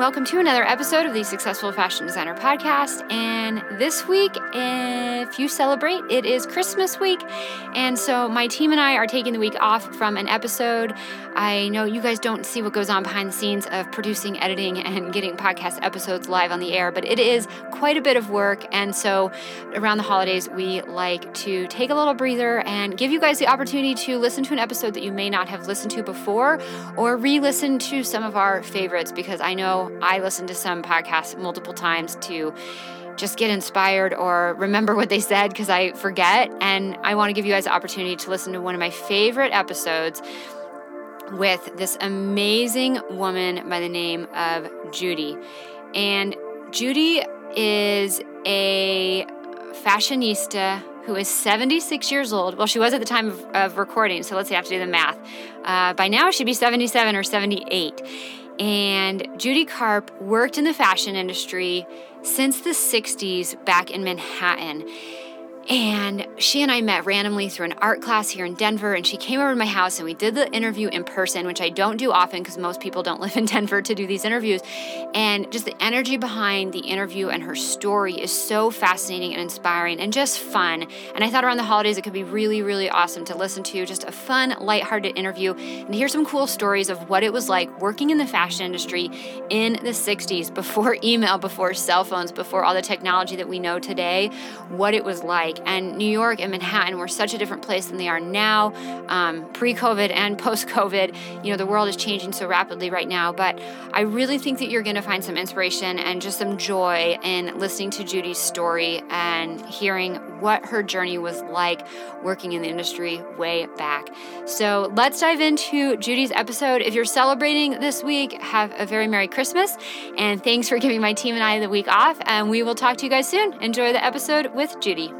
Welcome to another episode of the Successful Fashion Designer Podcast. And this week, if you celebrate, it is Christmas week. And so my team and I are taking the week off from an episode. I know you guys don't see what goes on behind the scenes of producing, editing, and getting podcast episodes live on the air, but it is quite a bit of work. And so around the holidays, we like to take a little breather and give you guys the opportunity to listen to an episode that you may not have listened to before or re listen to some of our favorites because I know I listen to some podcasts multiple times to just get inspired or remember what they said because I forget. And I want to give you guys the opportunity to listen to one of my favorite episodes with this amazing woman by the name of Judy. And Judy is a fashionista who is 76 years old. Well, she was at the time of, of recording, so let's see, I have to do the math. Uh, by now, she'd be 77 or 78. And Judy Karp worked in the fashion industry since the 60s back in Manhattan. And she and I met randomly through an art class here in Denver. And she came over to my house and we did the interview in person, which I don't do often because most people don't live in Denver to do these interviews. And just the energy behind the interview and her story is so fascinating and inspiring and just fun. And I thought around the holidays it could be really, really awesome to listen to just a fun, lighthearted interview and hear some cool stories of what it was like working in the fashion industry in the 60s before email, before cell phones, before all the technology that we know today, what it was like and New York and Manhattan were such a different place than they are now, um, pre COVID and post COVID. You know, the world is changing so rapidly right now. But I really think that you're going to find some inspiration and just some joy in listening to Judy's story and hearing what her journey was like working in the industry way back. So let's dive into Judy's episode. If you're celebrating this week, have a very Merry Christmas. And thanks for giving my team and I the week off. And we will talk to you guys soon. Enjoy the episode with Judy.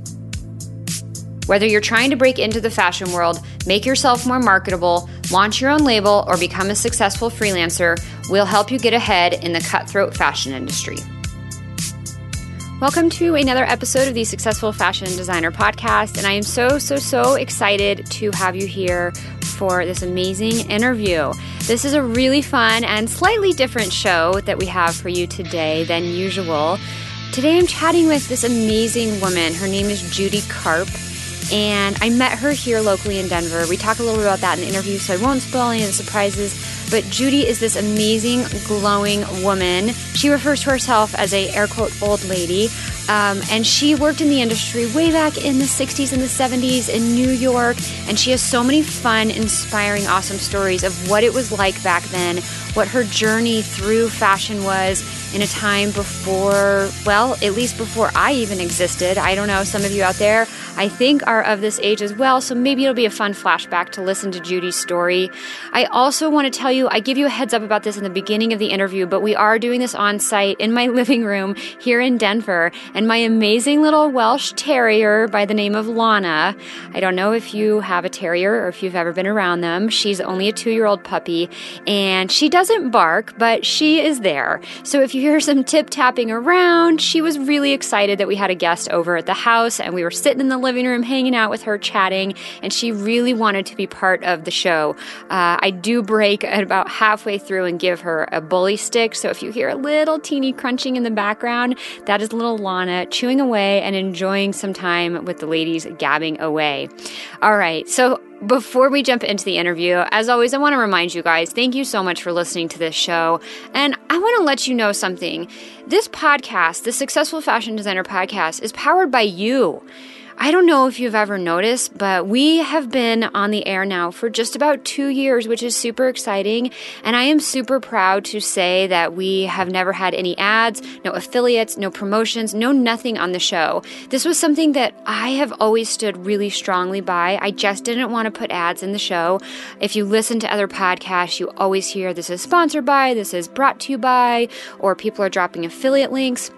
Whether you're trying to break into the fashion world, make yourself more marketable, launch your own label, or become a successful freelancer, we'll help you get ahead in the cutthroat fashion industry. Welcome to another episode of the Successful Fashion Designer Podcast, and I am so, so, so excited to have you here for this amazing interview. This is a really fun and slightly different show that we have for you today than usual. Today I'm chatting with this amazing woman. Her name is Judy Karp and I met her here locally in Denver. We talk a little bit about that in the interview, so I won't spoil any of the surprises. But Judy is this amazing, glowing woman. She refers to herself as a air quote old lady, um, and she worked in the industry way back in the 60s and the 70s in New York. And she has so many fun, inspiring, awesome stories of what it was like back then, what her journey through fashion was in a time before, well, at least before I even existed. I don't know, some of you out there I think are of this age as well, so maybe it'll be a fun flashback to listen to Judy's story. I also want to tell you, I give you a heads up about this in the beginning of the interview, but we are doing this on site in my living room here in Denver, and my amazing little Welsh terrier by the name of Lana. I don't know if you have a terrier or if you've ever been around them. She's only a two year old puppy, and she doesn't bark, but she is there. So if you hear some tip tapping around, she was really excited that we had a guest over at the house, and we were sitting in the living room hanging out with her, chatting, and she really wanted to be part of the show. Uh, I do break at about halfway through and give her a bully stick. So if you hear a little teeny crunching in the background, that is little Lana chewing away and enjoying some time with the ladies gabbing away. All right, so before we jump into the interview, as always, I want to remind you guys thank you so much for listening to this show. And I want to let you know something. This podcast, the Successful Fashion Designer podcast, is powered by you. I don't know if you've ever noticed, but we have been on the air now for just about two years, which is super exciting. And I am super proud to say that we have never had any ads, no affiliates, no promotions, no nothing on the show. This was something that I have always stood really strongly by. I just didn't want to put ads in the show. If you listen to other podcasts, you always hear this is sponsored by, this is brought to you by, or people are dropping affiliate links.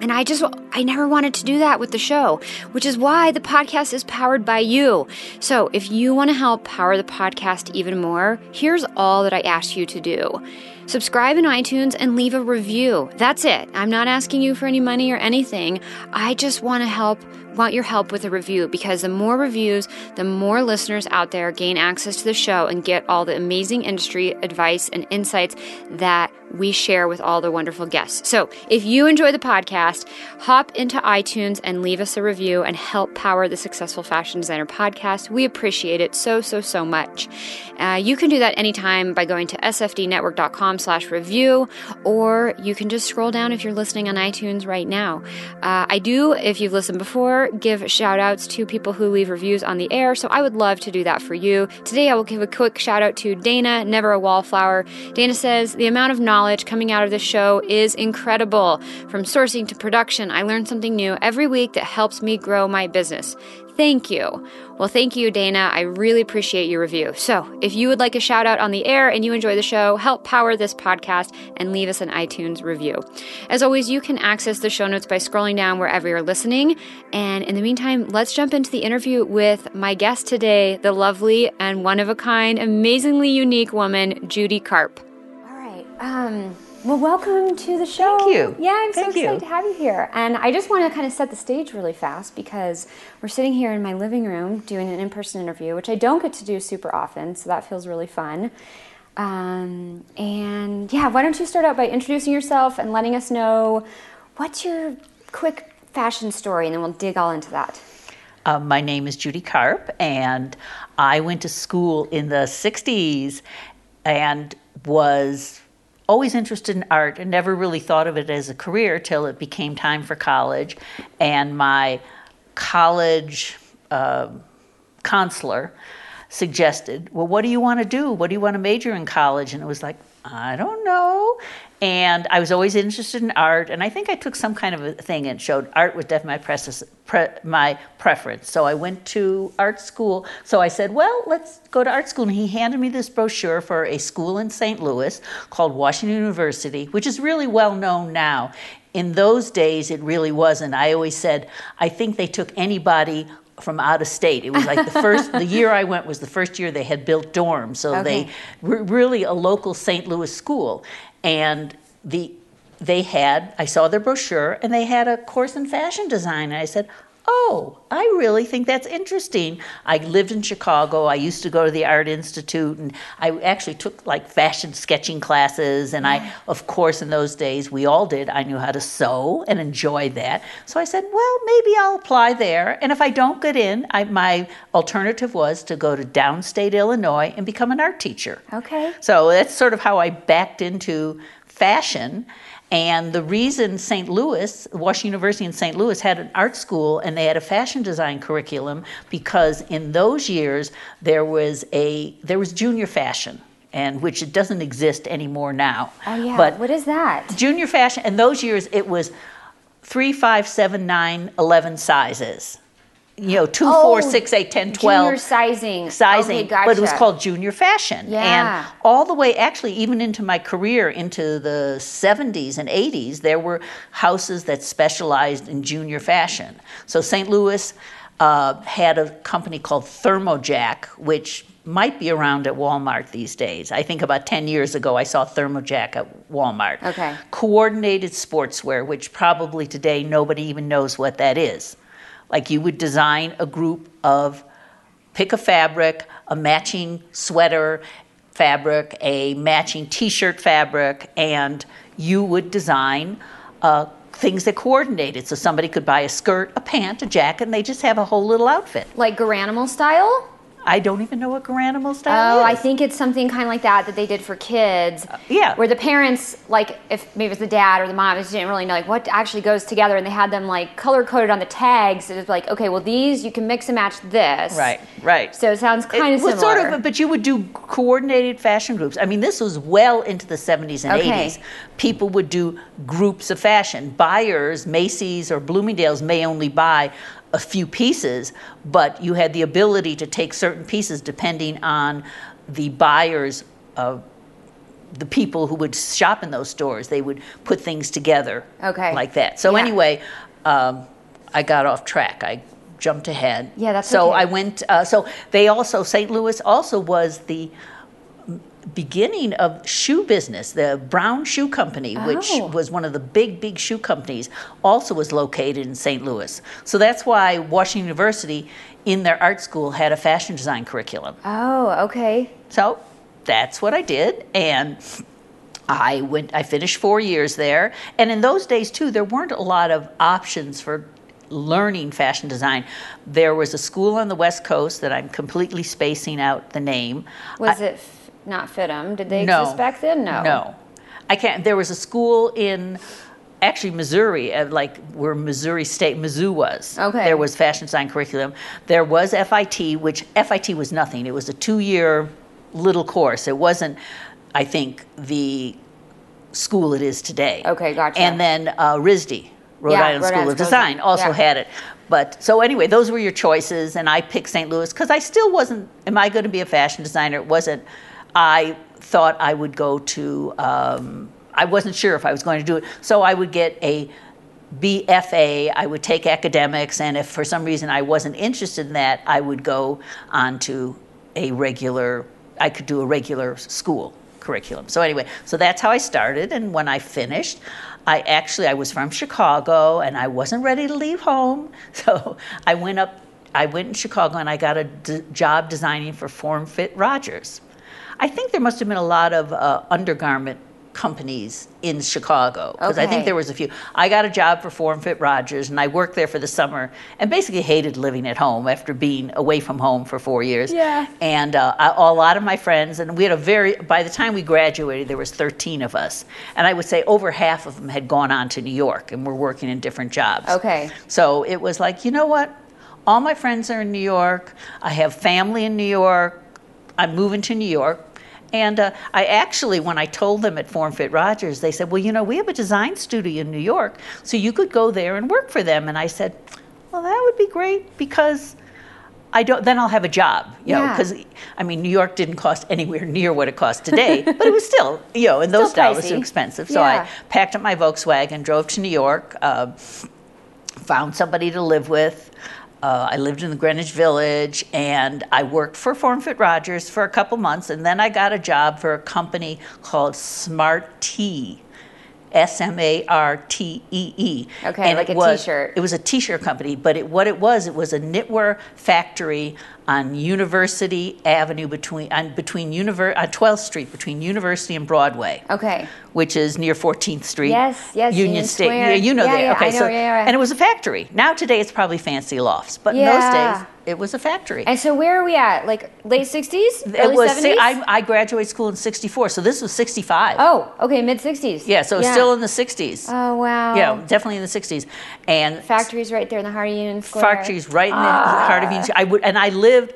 And I just, I never wanted to do that with the show, which is why the podcast is powered by you. So if you want to help power the podcast even more, here's all that I ask you to do. Subscribe in iTunes and leave a review. That's it. I'm not asking you for any money or anything. I just want to help want your help with a review because the more reviews, the more listeners out there gain access to the show and get all the amazing industry advice and insights that we share with all the wonderful guests. So, if you enjoy the podcast, hop into iTunes and leave us a review and help power the Successful Fashion Designer podcast. We appreciate it so, so, so much. Uh, you can do that anytime by going to sfdnetwork.com slash review, or you can just scroll down if you're listening on iTunes right now. Uh, I do, if you've listened before, give shout outs to people who leave reviews on the air, so I would love to do that for you. Today, I will give a quick shout out to Dana, Never a Wallflower. Dana says, The amount of knowledge coming out of the show is incredible. From sourcing to production, I learn something new every week that helps me grow my business. Thank you. Well, thank you, Dana. I really appreciate your review. So, if you would like a shout out on the air and you enjoy the show, help power this podcast and leave us an iTunes review. As always, you can access the show notes by scrolling down wherever you're listening. And in the meantime, let's jump into the interview with my guest today, the lovely and one of a kind, amazingly unique woman, Judy Karp. Um, well, welcome to the show. Thank you. Yeah, I'm Thank so excited you. to have you here. And I just want to kind of set the stage really fast because we're sitting here in my living room doing an in person interview, which I don't get to do super often, so that feels really fun. Um, and yeah, why don't you start out by introducing yourself and letting us know what's your quick fashion story, and then we'll dig all into that. Uh, my name is Judy Karp, and I went to school in the 60s and was always interested in art and never really thought of it as a career till it became time for college. And my college uh, counselor suggested, Well, what do you want to do? What do you want to major in college? And it was like, I don't know. And I was always interested in art, and I think I took some kind of a thing and showed art was definitely my, preces- pre- my preference. So I went to art school. So I said, Well, let's go to art school. And he handed me this brochure for a school in St. Louis called Washington University, which is really well known now. In those days, it really wasn't. I always said, I think they took anybody from out of state. It was like the first, the year I went was the first year they had built dorms. So Okay. they were really a local St. Louis school. And the, they had, I saw their brochure and they had a course in fashion design. And I said, Oh, I really think that's interesting. I lived in Chicago. I used to go to the Art Institute and I actually took like fashion sketching classes. And I, mm. of course, in those days, we all did. I knew how to sew and enjoyed that. So I said, well, maybe I'll apply there. And if I don't get in, I, my alternative was to go to downstate Illinois and become an art teacher. Okay. So that's sort of how I backed into fashion. And the reason St. Louis, Washington University in St. Louis, had an art school and they had a fashion design curriculum because in those years there was a there was junior fashion, and which it doesn't exist anymore now. Oh, yeah. But what is that? junior fashion, and those years it was three, five, seven, nine, eleven sizes. You know, two, four, Oh, six, eight, ten, twelve Junior sizing. sizing, Okay, gotcha. but it was called junior fashion. Yeah. And all the way, actually, even into my career, into the 70s and 80s, there were houses that specialized in junior fashion. So St. Louis uh, had a company called Thermo-Jac, which might be around at Walmart these days. I think about 10 years ago, I saw Thermo-Jac at Walmart. Okay. Coordinated sportswear, which probably today nobody even knows what that is. Like you would design a group of pick a fabric, a matching sweater fabric, a matching t-shirt fabric, and you would design uh, things that coordinated. So somebody could buy a skirt, a pant, a jacket, and they just have a whole little outfit. Like Garanimal style? I don't even know what Garanimals style oh, is. Oh, is. I think it's something kind of like that that they did for kids. Uh, yeah. Where the parents, like, if maybe it's the dad or the mom, just didn't really know like what actually goes together, and they had them like color coded on the tags. It was like, okay, well these you can mix and match this. Right, right. So it sounds kind of it was similar. sort of, but you would do coordinated fashion groups. I mean, this was well into the 70s and Okay. 80s. People would do groups of fashion. Buyers, Macy's or Bloomingdale's, may only buy a few pieces, but you had the ability to take certain pieces depending on the buyers. Uh, the people who would shop in those stores, they would put things together Okay. like that. So Yeah. anyway, um, I got off track. I jumped ahead. Yeah, that's so okay. I went. Uh, so they also St. Louis also was the beginning of shoe business. The Brown Shoe Company, which Oh. was one of the big, big shoe companies, also was located in St. Louis. So that's why Washington University, in their art school, had a fashion design curriculum. oh, okay. So that's what I did, and I went. I finished four years there, and in those days too, there weren't a lot of options for learning fashion design. There was a school on the West Coast that I'm completely spacing out the name. Was it f- fit them. Did they No. exist back then? No. No, I can't. There was a school in. Actually, Missouri, uh, like where Missouri State, Mizzou was. Okay. There was fashion design curriculum. There was FIT, which FIT was nothing. It was a two-year little course. It wasn't, I think, the school it is today. Okay, gotcha. And then uh, RISD, Rhode Yeah, Island Rhode School Island of School of Design, Design, also yeah. had it. But so anyway, those were your choices, and I picked St. Louis because I still wasn't. Am I going to be a fashion designer? It wasn't. I thought I would go to. Um, I wasn't sure if I was going to do it, so I would get a BFA. I would take academics, and if for some reason I wasn't interested in that, I would go on to a regular. I could do a regular school curriculum. So anyway, so that's how I started, and when I finished, I actually I was from Chicago, and I wasn't ready to leave home, so I went up. I went in Chicago, and I got a d- job designing for Form Fit Rogers. I think there must have been a lot of uh, undergarment companies in Chicago because I think there was a few. I got a job for Form Fit Rogers, and I worked there for the summer, and basically hated living at home after being away from home for four years. Yeah. And uh, I, a lot of my friends, and we had a very. By the time we graduated, there was 13 of us, and I would say over half of them had gone on to New York and were working in different jobs. Okay. So it was like, you know what? All my friends are in New York. I have family in New York. I'm moving to New York. And uh, I actually, when I told them at Form Fit Rogers, they said, well, you know, we have a design studio in New York, so you could go there and work for them. And I said, well, that would be great because I don't, then I'll have a job, you know, Yeah. because I mean, New York didn't cost anywhere near what it costs today, but it was still, you know, in those Still dollars, it was expensive. So Yeah. I packed up my Volkswagen, drove to New York, uh, found somebody to live with. Uh, I lived in the Greenwich Village and I worked for FormFit Rogers for a couple months. And then I got a job for a company called Smartee. S M A R T E E. Okay, And like it a was- t-shirt. It was a t-shirt company, but it, what it was, it was a knitwear factory on University Avenue between on between Univer- on 12th Street between University and Broadway Okay. which is near 14th Street. Yes, yes, Union, Union State. Square. Yeah, you know Yeah, that. yeah, okay, I know, so yeah, yeah. and it was a factory. Now today it's probably fancy lofts, but in those days it was a factory. And so where are we at? Like late 60s? it was. 70s? I, I graduated school in '64, so this was '65. oh, okay, mid 60s. yeah, so it's still in the '60s. Oh, wow. yeah, definitely in the '60s, and Factories right there in the heart of Union Square. factories right in the heart of Union. I would, and I lived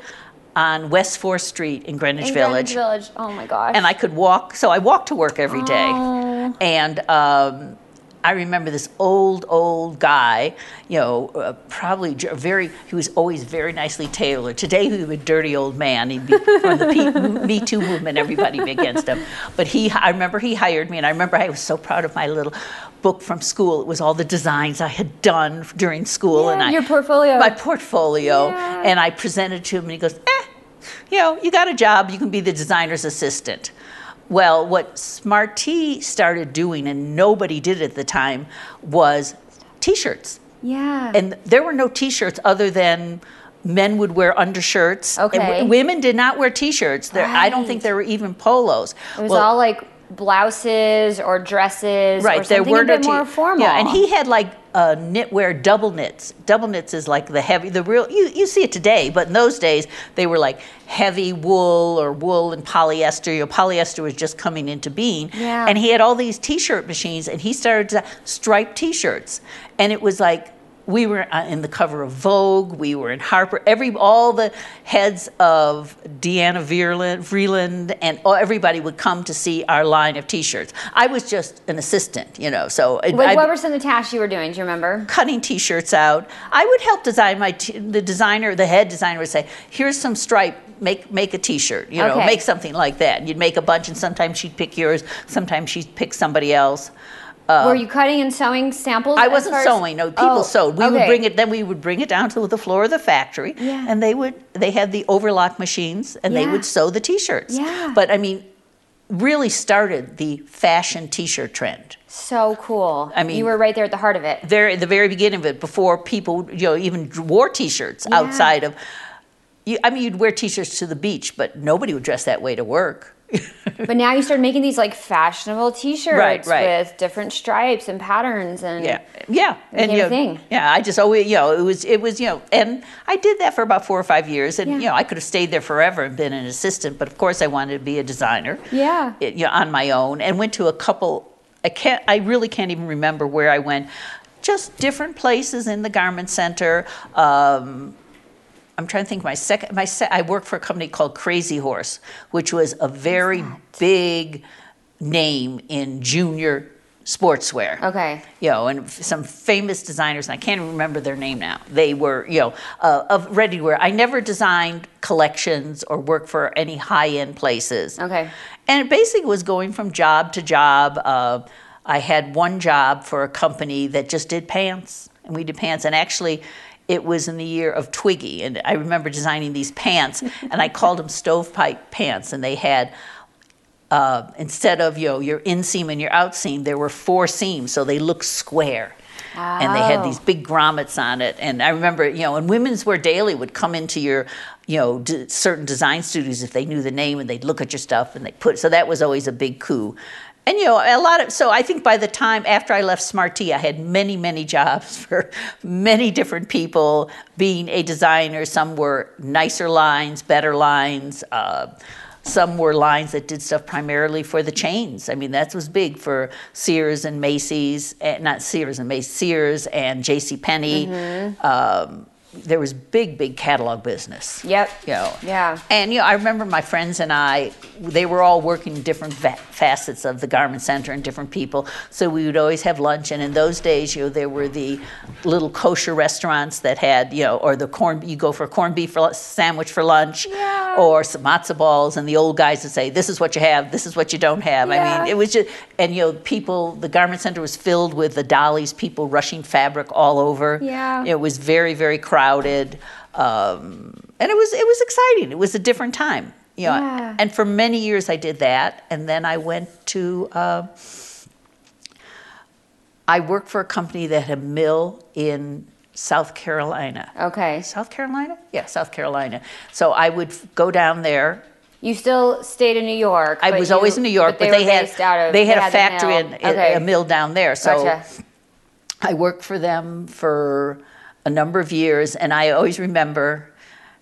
on West Fourth Street in Greenwich In Village. Greenwich Village. Oh my gosh. and I could walk. So I walked to work every day. Oh. And um, I remember this old, old guy, you know, uh, probably very, he was always very nicely tailored. Today he was a dirty old man. He'd be from the P- Me Too movement, everybody be against him. But he, I remember he hired me, and I remember I was so proud of my little book from school. It was all the designs I had done during school. and Yeah, I, your portfolio. My portfolio. Yeah. And I presented to him, and he goes, eh, you know, you got a job, you can be the designer's assistant. Well, what Smartee started doing, and nobody did at the time, was t shirts. yeah. And there were no t shirts other than men would wear undershirts. And Okay. w- women did not wear t shirts. There, I don't think there were even polos. it was Well, all like blouses or dresses or right there something were a bit more formal. Yeah, and he had like uh, knitwear double knits. Double knits is like the heavy, the real. You you see it today, but in those days they were like heavy wool or wool and polyester. You know, polyester was just coming into being. Yeah. And he had all these T-shirt machines, and he started to striped T-shirts, and it was like. We were uh, in the cover of Vogue. We were in Harper. Every all the heads of Diana Vreeland, and all, everybody would come to see our line of T-shirts. I was just an assistant, you know. So it- I- what were some of the tasks you were doing? Do you remember? cutting T-shirts out. I would help design my t- the designer, the head designer would say, "Here's some stripe. Make make a T-shirt. You know, Okay. make something like that." And you'd make a bunch, and sometimes she'd pick yours. Sometimes she'd pick somebody else. Were you cutting and sewing samples? Uh, I wasn't as- sewing. No, people Oh, sewed. We would bring it. Then we would bring it down to the floor of the factory, Yeah. and they would. They had the overlock machines, and they would sew the T-shirts. Yeah. But I mean, really started the fashion T-shirt trend. So cool. I mean- you were right there at the heart of it. Very at the very beginning of it, before people you know even wore T-shirts Yeah. outside of. You, I mean, you'd wear T-shirts to the beach, but nobody would dress that way to work. But now you started making these like fashionable T-shirts Right, right. with different stripes and patterns and Yeah, yeah, and you know, thing. yeah. I just always, you know, it was, it was, you know, and I did that for about four or five years, and Yeah. you know, I could have stayed there forever and been an assistant, but of course, I wanted to be a designer. Yeah. it- you know, on my own, and went to a couple. I can't, I really can't even remember where I went. Just different places in the garment center. Um, I'm trying to think. My second, my se- I worked for a company called Crazy Horse, which was a very big name in junior sportswear Okay. you know, and f- some famous designers, and I can't even remember their name now. They were, you know, uh, of ready wear. I never designed collections or worked for any high end places. Okay. And it basically was going from job to job. Uh, I had one job for a company that just did pants, and we did pants, and actually. It was in the year of Twiggy, and I remember designing these pants, and I called them stovepipe pants, and they had uh, instead of you know your inseam and your outseam, there were four seams, so they looked square. And they had these big grommets on it. And I remember, you know, and Women's Wear Daily would come into your, you know, d- certain design studios if they knew the name and they'd look at your stuff and they put, so that was always a big coup. And, you know, a lot of, so I think by the time after I left Smartee, I had many, many jobs for many different people being a designer. Some were nicer lines, better lines. Uh, some were lines that did stuff primarily for the chains. I mean, that was big for Sears and Macy's, eh, not Sears and Macy's, Sears and J.C. Penney. Mm-hmm. Um, there was big, big catalog business. Yep. You know. Yeah. And you know, I remember my friends and I, they were all working different va- facets of the garment center and different people. So we would always have lunch. And in those days, you know, there were the little kosher restaurants that had, you know, or the corn. You go for a corned beef for, sandwich for lunch, Yeah. or some matzo balls, and the old guys would say, "This is what you have. This is what you don't have." I mean, it was just, and you know, people. The garment center was filled with the dollies, people rushing fabric all over. Yeah. It was very, very crowded, um, and it was it was exciting. It was a different time, you know. Yeah. And for many years, I did that, and then I went to. Uh, I worked for a company that had a mill in South Carolina. Okay. South Carolina? Yeah, South Carolina. So I would f- go down there. You still stayed in New York. I was you- always in New York, but, they, they, had of, they had a the factory mill. and okay. a mill down there. So Gotcha. I worked for them for a number of years, and I always remember,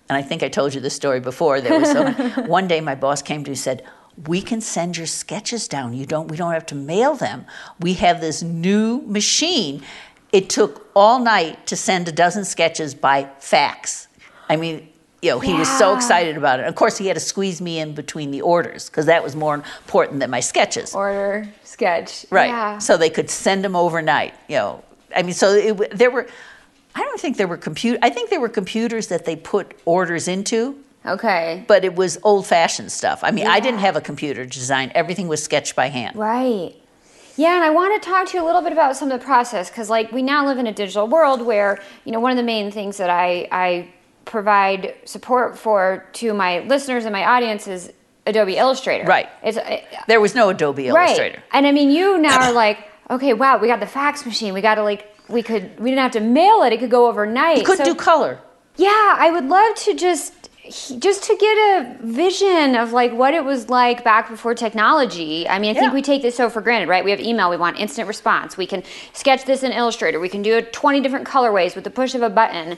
and I think I told you this story before. There was some, one day my boss came to me and said, "We can send your sketches down. You don't. We don't have to mail them. We have this new machine." It took all night to send a dozen sketches by fax. I mean. You know, he was so excited about it. Of course, he had to squeeze me in between the orders because that was more important than my sketches. Order sketch. Right. Yeah. So they could send them overnight. You know, I mean, so it, there were. I don't think there were compute. I think there were computers that they put orders into, Okay. but it was old-fashioned stuff. I mean, I didn't have a computer to design. Everything was sketched by hand. Right. Yeah, and I want to talk to you a little bit about some of the process because, like, we now live in a digital world where you know one of the main things that I I provide support for to my listeners and my audience is Adobe Illustrator. Right. It's uh, There was no Adobe right. Illustrator. And I mean, you now are like, okay, wow, we got the fax machine. We got to like, we could, we didn't have to mail it. It could go overnight. You couldn't So- do color. yeah, I would love to just just to get a vision of like what it was like back before technology. I mean, I think we take this so for granted, right? We have email, we want instant response. We can sketch this in Illustrator. We can do it 20 different colorways with the push of a button.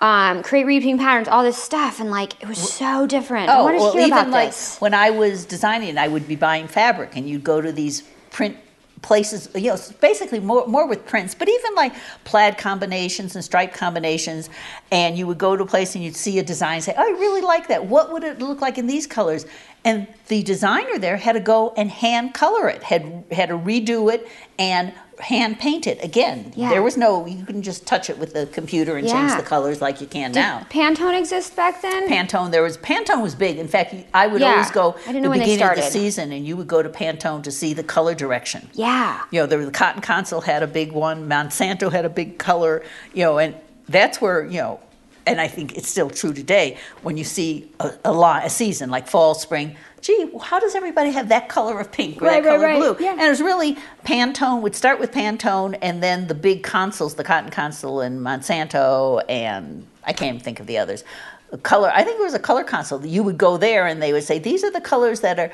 Um, create repeating patterns, all this stuff, and like it was so different. I want to Oh, well, hear even about like this. when I was designing, I would be buying fabric, and you'd go to these print places, you know, basically more more with prints, but even like plaid combinations and stripe combinations, and you would go to a place and you'd see a design, and say, "Oh, I really like that. What would it look like in these colors?" And the designer there had to go and hand color it, had had to redo it and hand paint again. Yeah. There was no, you couldn't just touch it with the computer and change the colors like you can Did now. Pantone exist back then? Pantone. There was Pantone was big. In fact, I would Yeah. always go I didn't know the beginning of the season, and you would go to Pantone to see the color direction. yeah. You know, there was the Cotton Council had a big one. Monsanto had a big color. You know, and that's where you know, and I think it's still true today when you see a, a, line, a season like fall, spring. Gee, how does everybody have that color of pink or Right, that right, color right. of blue? Yeah. And it was really Pantone would start with Pantone, and then the big consoles, the Cotton Council and Monsanto, and I can't even think of the others. The color, I think it was a color console. You would go there, and they would say, "These are the colors that are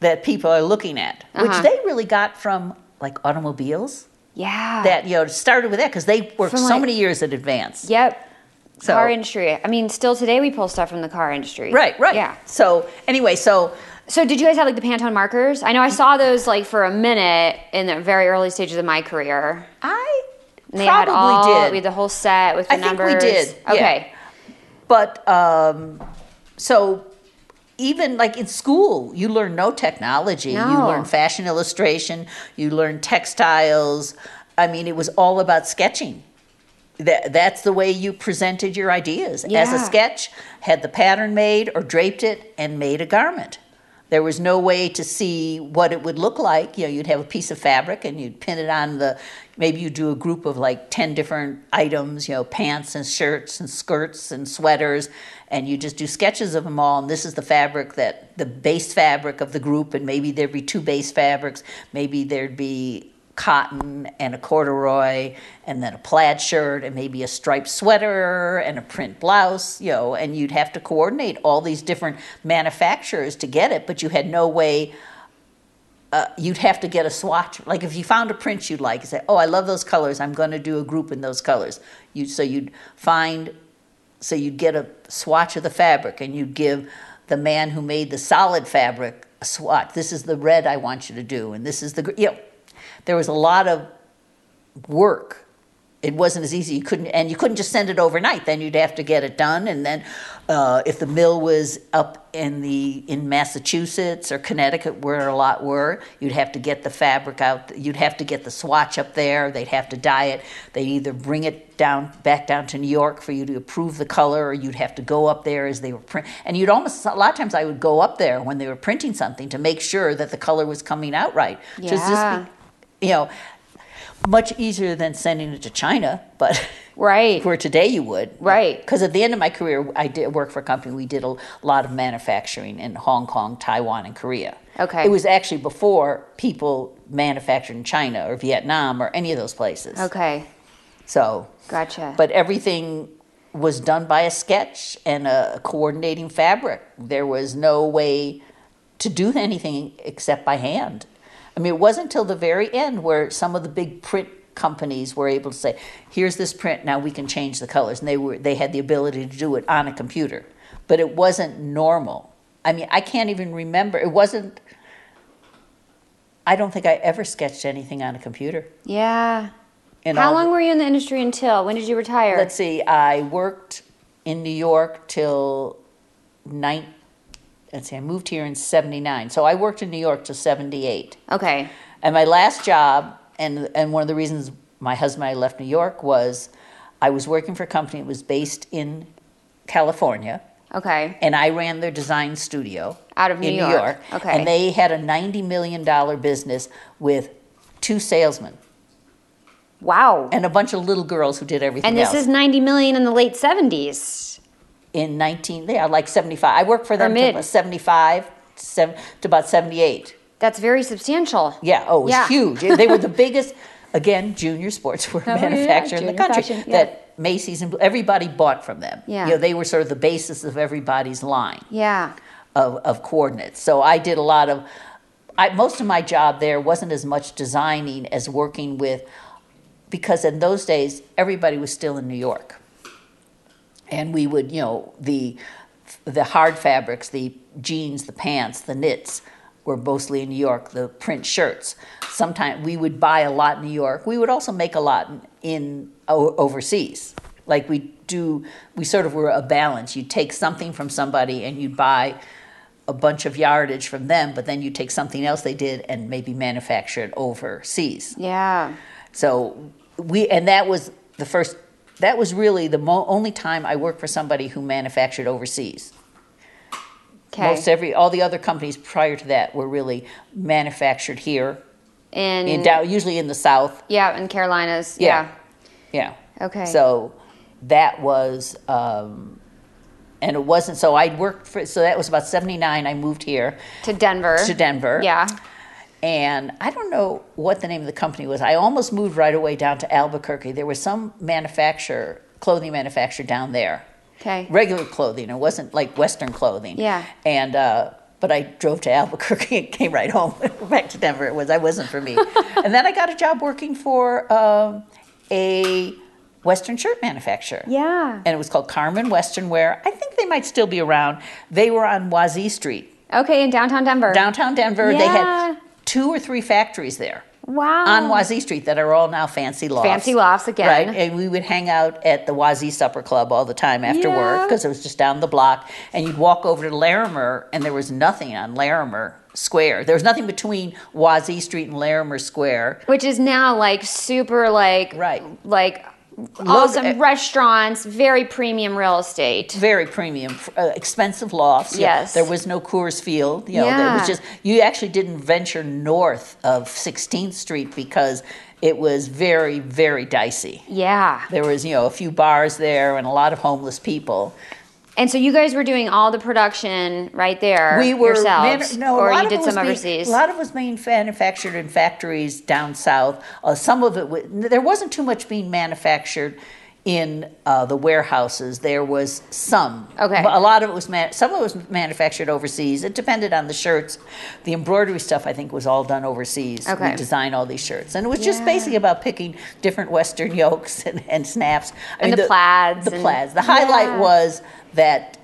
that people are looking at," Uh-huh. which they really got from like automobiles. Yeah. That you know started with that because they worked so many years in advance. Yep. So- car industry. I mean, still today we pull stuff from the car industry. Right, right. Yeah. So anyway, so So did you guys have like the Pantone markers? I know I saw those like for a minute in the very early stages of my career. I probably all did. we had the whole set with the I think we numbers. did, yeah. Okay. But um, so even like in school, you learn no technology. No. You learn fashion illustration. You learn textiles. I mean, it was all about sketching. That, that's the way you presented your ideas. As a sketch, had the pattern made or draped it and made a garment. There was no way to see what it would look like. You know, you'd have a piece of fabric and you'd pin it on the. Maybe you do a group of like ten different items. You know, pants and shirts and skirts and sweaters, and you just do sketches of them all. And this is the fabric that the base fabric of the group, and maybe there'd be two base fabrics. Maybe there'd be cotton and a corduroy and then a plaid shirt and maybe a striped sweater and a print blouse you know and you'd have to coordinate all these different manufacturers to get it but you had no way uh, you'd have to get a swatch. Like if you found a print you'd like you say oh i love those colors. I'm going to do a group in those colors. You so you'd find so you'd get a swatch of the fabric and you'd give the man who made the solid fabric a swatch. This is the red i want you to do and this is the you know there was a lot of work. It wasn't as easy. You couldn't and you couldn't just send it overnight. Then you'd have to get it done. And then uh, if the mill was up in the in massachusetts or connecticut where a lot were you'd have to get the fabric out. You'd have to get the swatch up there. They'd have to dye it. They'd either bring it down back down to new york for you to approve the color or you'd have to go up there as they were print and you'd almost a lot of times i would go up there when they were printing something to make sure that the color was coming out right. Just- just Yeah. You know much easier than sending it to China, but Right. where today you would. Right. Because at the end of my career, I did work for a company. We did a lot of manufacturing in Hong Kong, Taiwan, and Korea. Okay. It was actually before people manufactured in China or Vietnam or any of those places. Okay. So, Gotcha. but everything was done by a sketch and a coordinating fabric. There was no way to do anything except by hand. I mean, it wasn't until the very end where some of the big print companies were able to say, "Here's this print. Now we can change the colors," and they were they had the ability to do it on a computer. But it wasn't normal. I mean, I can't even remember. It wasn't. I don't think I ever sketched anything on a computer. yeah. in How all the- long were you in the industry until? When did you retire? Let's see. I worked in New York till nine. Let's see. I moved here in '79, so I worked in New York till '78. okay. And my last job, and and one of the reasons my husband and I left New York was, I was working for a company that was based in California, Okay. and I ran their design studio Out of New in York. New York. Okay. And they had a ninety million dollar business with two salesmen Wow. and a bunch of little girls who did everything And this else. is 90 million in the late 70s. In 19 they are like 75 i worked for them mid. till 75 to about 78 That's very substantial. yeah oh it was Yeah. huge they were the biggest again junior sportswear Oh, yeah, manufacturer in the country fashion, yeah. that Macy's and everybody bought from them. Yeah. You know, they were sort of the basis of everybody's line Yeah. of, of coordinates. So I did a lot of, I, most of my job there wasn't as much designing as working with, because in those days, everybody was still in New York. And we would, you know, the, the hard fabrics, the jeans, the pants, the knits were mostly in New York, the print shirts. Sometimes we would buy a lot in New York. We would also make a lot in, in o- overseas. Like we do, we sort of were a balance. You'd take something from somebody and you'd buy a bunch of yardage from them, but then you take something else they did and maybe manufacture it overseas. Yeah. So we, and that was the first, that was really the mo- only time I worked for somebody who manufactured overseas. Okay. Most every, all the other companies prior to that were really manufactured here, in, in down, usually in the South. yeah, in Carolinas. Yeah. Yeah. Yeah. Okay. So that was, um, and it wasn't, so I'd worked for, so that was about 79. I moved here To Denver. to Denver. Yeah. And I don't know what the name of the company was. I almost moved right away down to Albuquerque. There was some manufacturer, clothing manufacturer down there. Okay. Regular clothing. It wasn't like Western clothing. Yeah. And uh, but I drove to Albuquerque and came right home back to Denver. It was I wasn't for me. and then I got a job working for um, a Western shirt manufacturer. Yeah. And it was called Karman Western Wear. I think they might still be around. They were on Wazee Street, Okay, in downtown Denver. downtown Denver. They Yeah. had two or three factories there wow. on Wazee Street that are all now fancy lofts. Fancy lofts again. Right, and we would hang out at the Wazee Supper Club all the time after Yeah. work because it was just down the block. And you'd walk over to Larimer, and there was nothing on Larimer Square. There was nothing between Wazee Street and Larimer Square. Which is now like super like Right. like awesome uh, restaurants, very premium real estate. Very premium, uh, expensive lofts. Yeah, Yes. there was no Coors Field. You know, it was just you actually didn't venture north of 16th Street because it was very, very dicey. Yeah. There was, you know, a few bars there and a lot of homeless people. And so you guys were doing all the production right there We were yourselves, no, or you of did was some being- overseas. A lot of it was being manufactured in factories down south. Uh, some of it, wa- there wasn't too much being manufactured in uh, the warehouses. There was some. Okay. But a lot of it was, man- some of it was manufactured overseas. It depended on the shirts. The embroidery stuff, I think, was all done overseas. Okay. We designed all these shirts. And it was just basically about picking different Western yokes and, and snaps. I And the plaids The and- plaids. The highlight Yeah. was that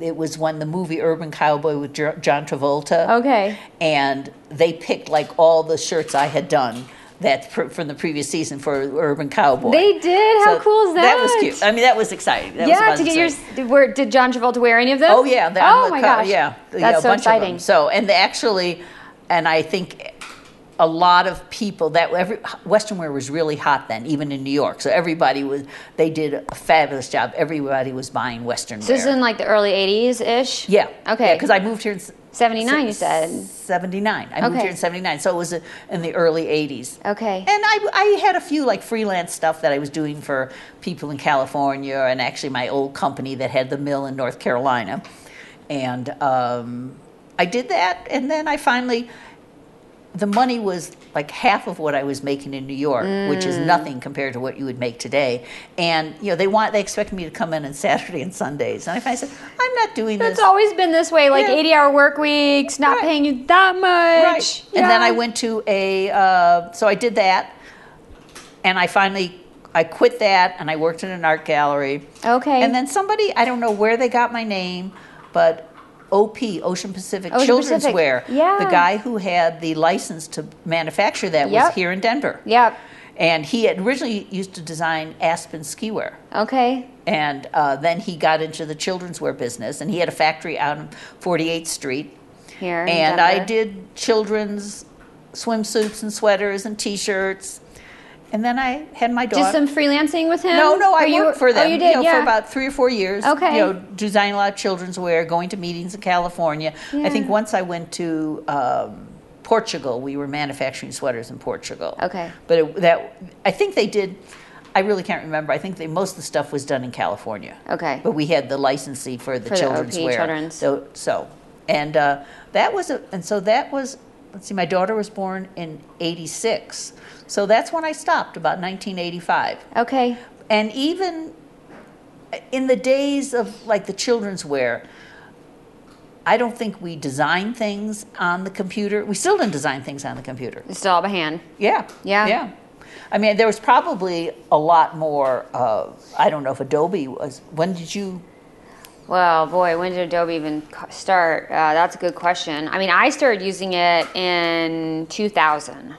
it was when the movie Urban Cowboy with John Travolta. Okay. And they picked like all the shirts I had done that pr- from the previous season for Urban Cowboy. They did? How So cool is that? That was cute. I mean, that was exciting. That yeah, about to get exciting. your did, where, did John Travolta wear any of them? Oh yeah. the- oh the my co- gosh. Yeah. yeah, That's a so bunch of them. exciting. So and they actually, and I think a lot of people that every Western wear was really hot then, even in New York. So everybody was. They did a fabulous job. Everybody was buying Western So wear. this is in like the early '80s ish. yeah. Okay. Because I moved here in s- '79, you said. 79. I moved here in 79. So it was uh, in the early 80s. Okay. And I, I had a few like freelance stuff that I was doing for people in California and actually my old company that had the mill in North Carolina. And um, I did that. And then I finally, the money was like half of what I was making in New York, which is nothing compared to what you would make today. And, you know, they want, they expected me to come in on Saturday and Sundays. And I finally said, I'm not doing this. It's always been this way, like Yeah. 80 hour work weeks, not Right. paying you that much. Right. And then I went to a, uh, so I did that, and I finally, I quit that, and I worked in an art gallery. Okay. And then somebody, I don't know where they got my name, but OP, Ocean Pacific Ocean Children's Pacific. Wear. Yeah. The guy who had the license to manufacture that Yep. was here in Denver. Yep. And he had originally used to design Aspen ski wear. Okay. And uh, then he got into the children's wear business, and he had a factory out on 48th Street. Here. And I did children's swimsuits and sweaters and T-shirts. And then I had my daughter. Did some freelancing with him? no, no, I you- worked for them. Oh, you did, know, yeah. for about three or four years. Okay. You know, designing a lot of children's wear, going to meetings in California. Yeah. I think once I went to um, Portugal. We were manufacturing sweaters in Portugal. Okay. But it, that I think they did. I really can't remember. I think they, most of the stuff was done in California. Okay. But we had the licensee for the For the children's OP wear. children's. So, so, and uh, that was a, and so that was. Let's see, my daughter was born in '86, so that's when I stopped, about 1985. Okay. and even in the days of like the children's wear, I don't think we design things on the computer. We still didn't design things on the computer. It's still all by hand. Yeah. Yeah. Yeah. I mean, there was probably a lot more. Uh, I don't know if Adobe was. When did you? Well, boy, when did Adobe even start? Uh, that's a good question. I mean, I started using it in 2000.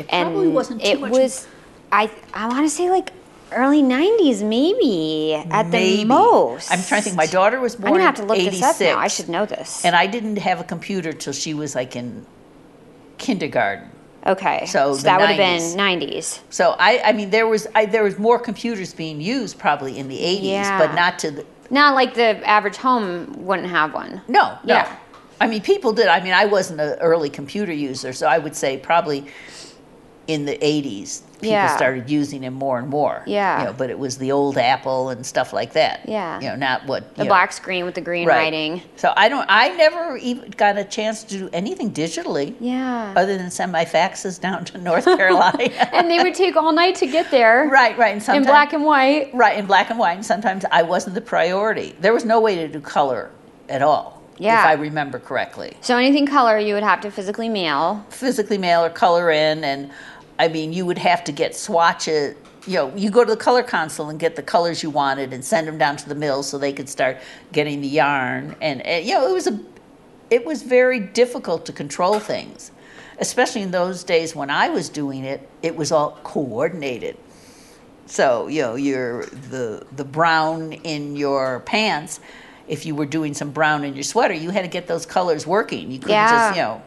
It and probably wasn't too it much. was i i want to say like early 90s maybe at maybe. the most I'm trying to think. My daughter was i'm born gonna have to look '86, this up now i should know this and I didn't have a computer till she was like in kindergarten. okay so so that would have been 90s So I, I mean, there was I, there was more computers being used probably in the '80s, Yeah. but not to the not like the average home wouldn't have one no, no. Yeah. I mean, people did. I mean, I wasn't an early computer user, so I would say probably in the '80s people Yeah. started using them more and more. Yeah. You know, but it was the old Apple and stuff like that. Yeah. You know, not what the you know, black screen with the green right. writing So I don't. I never even got a chance to do anything digitally. yeah Other than send my faxes down to North Carolina. and they would take all night to get there right, right. And sometimes, in black and white Right, in black and white. And sometimes I wasn't the priority. There was no way to do color at all. Yeah. If I remember correctly. so anything color you would have to physically mail Physically mail or color in. And I mean, you would have to get swatches. You know, you go to the color console and get the colors you wanted and send them down to the mill so they could start getting the yarn. And, and you know, it was a, it was very difficult to control things, especially in those days when I was doing it. It was all coordinated. So you know, your the the brown in your pants. If you were doing some brown in your sweater, you had to get those colors working. You couldn't Yeah. just you know.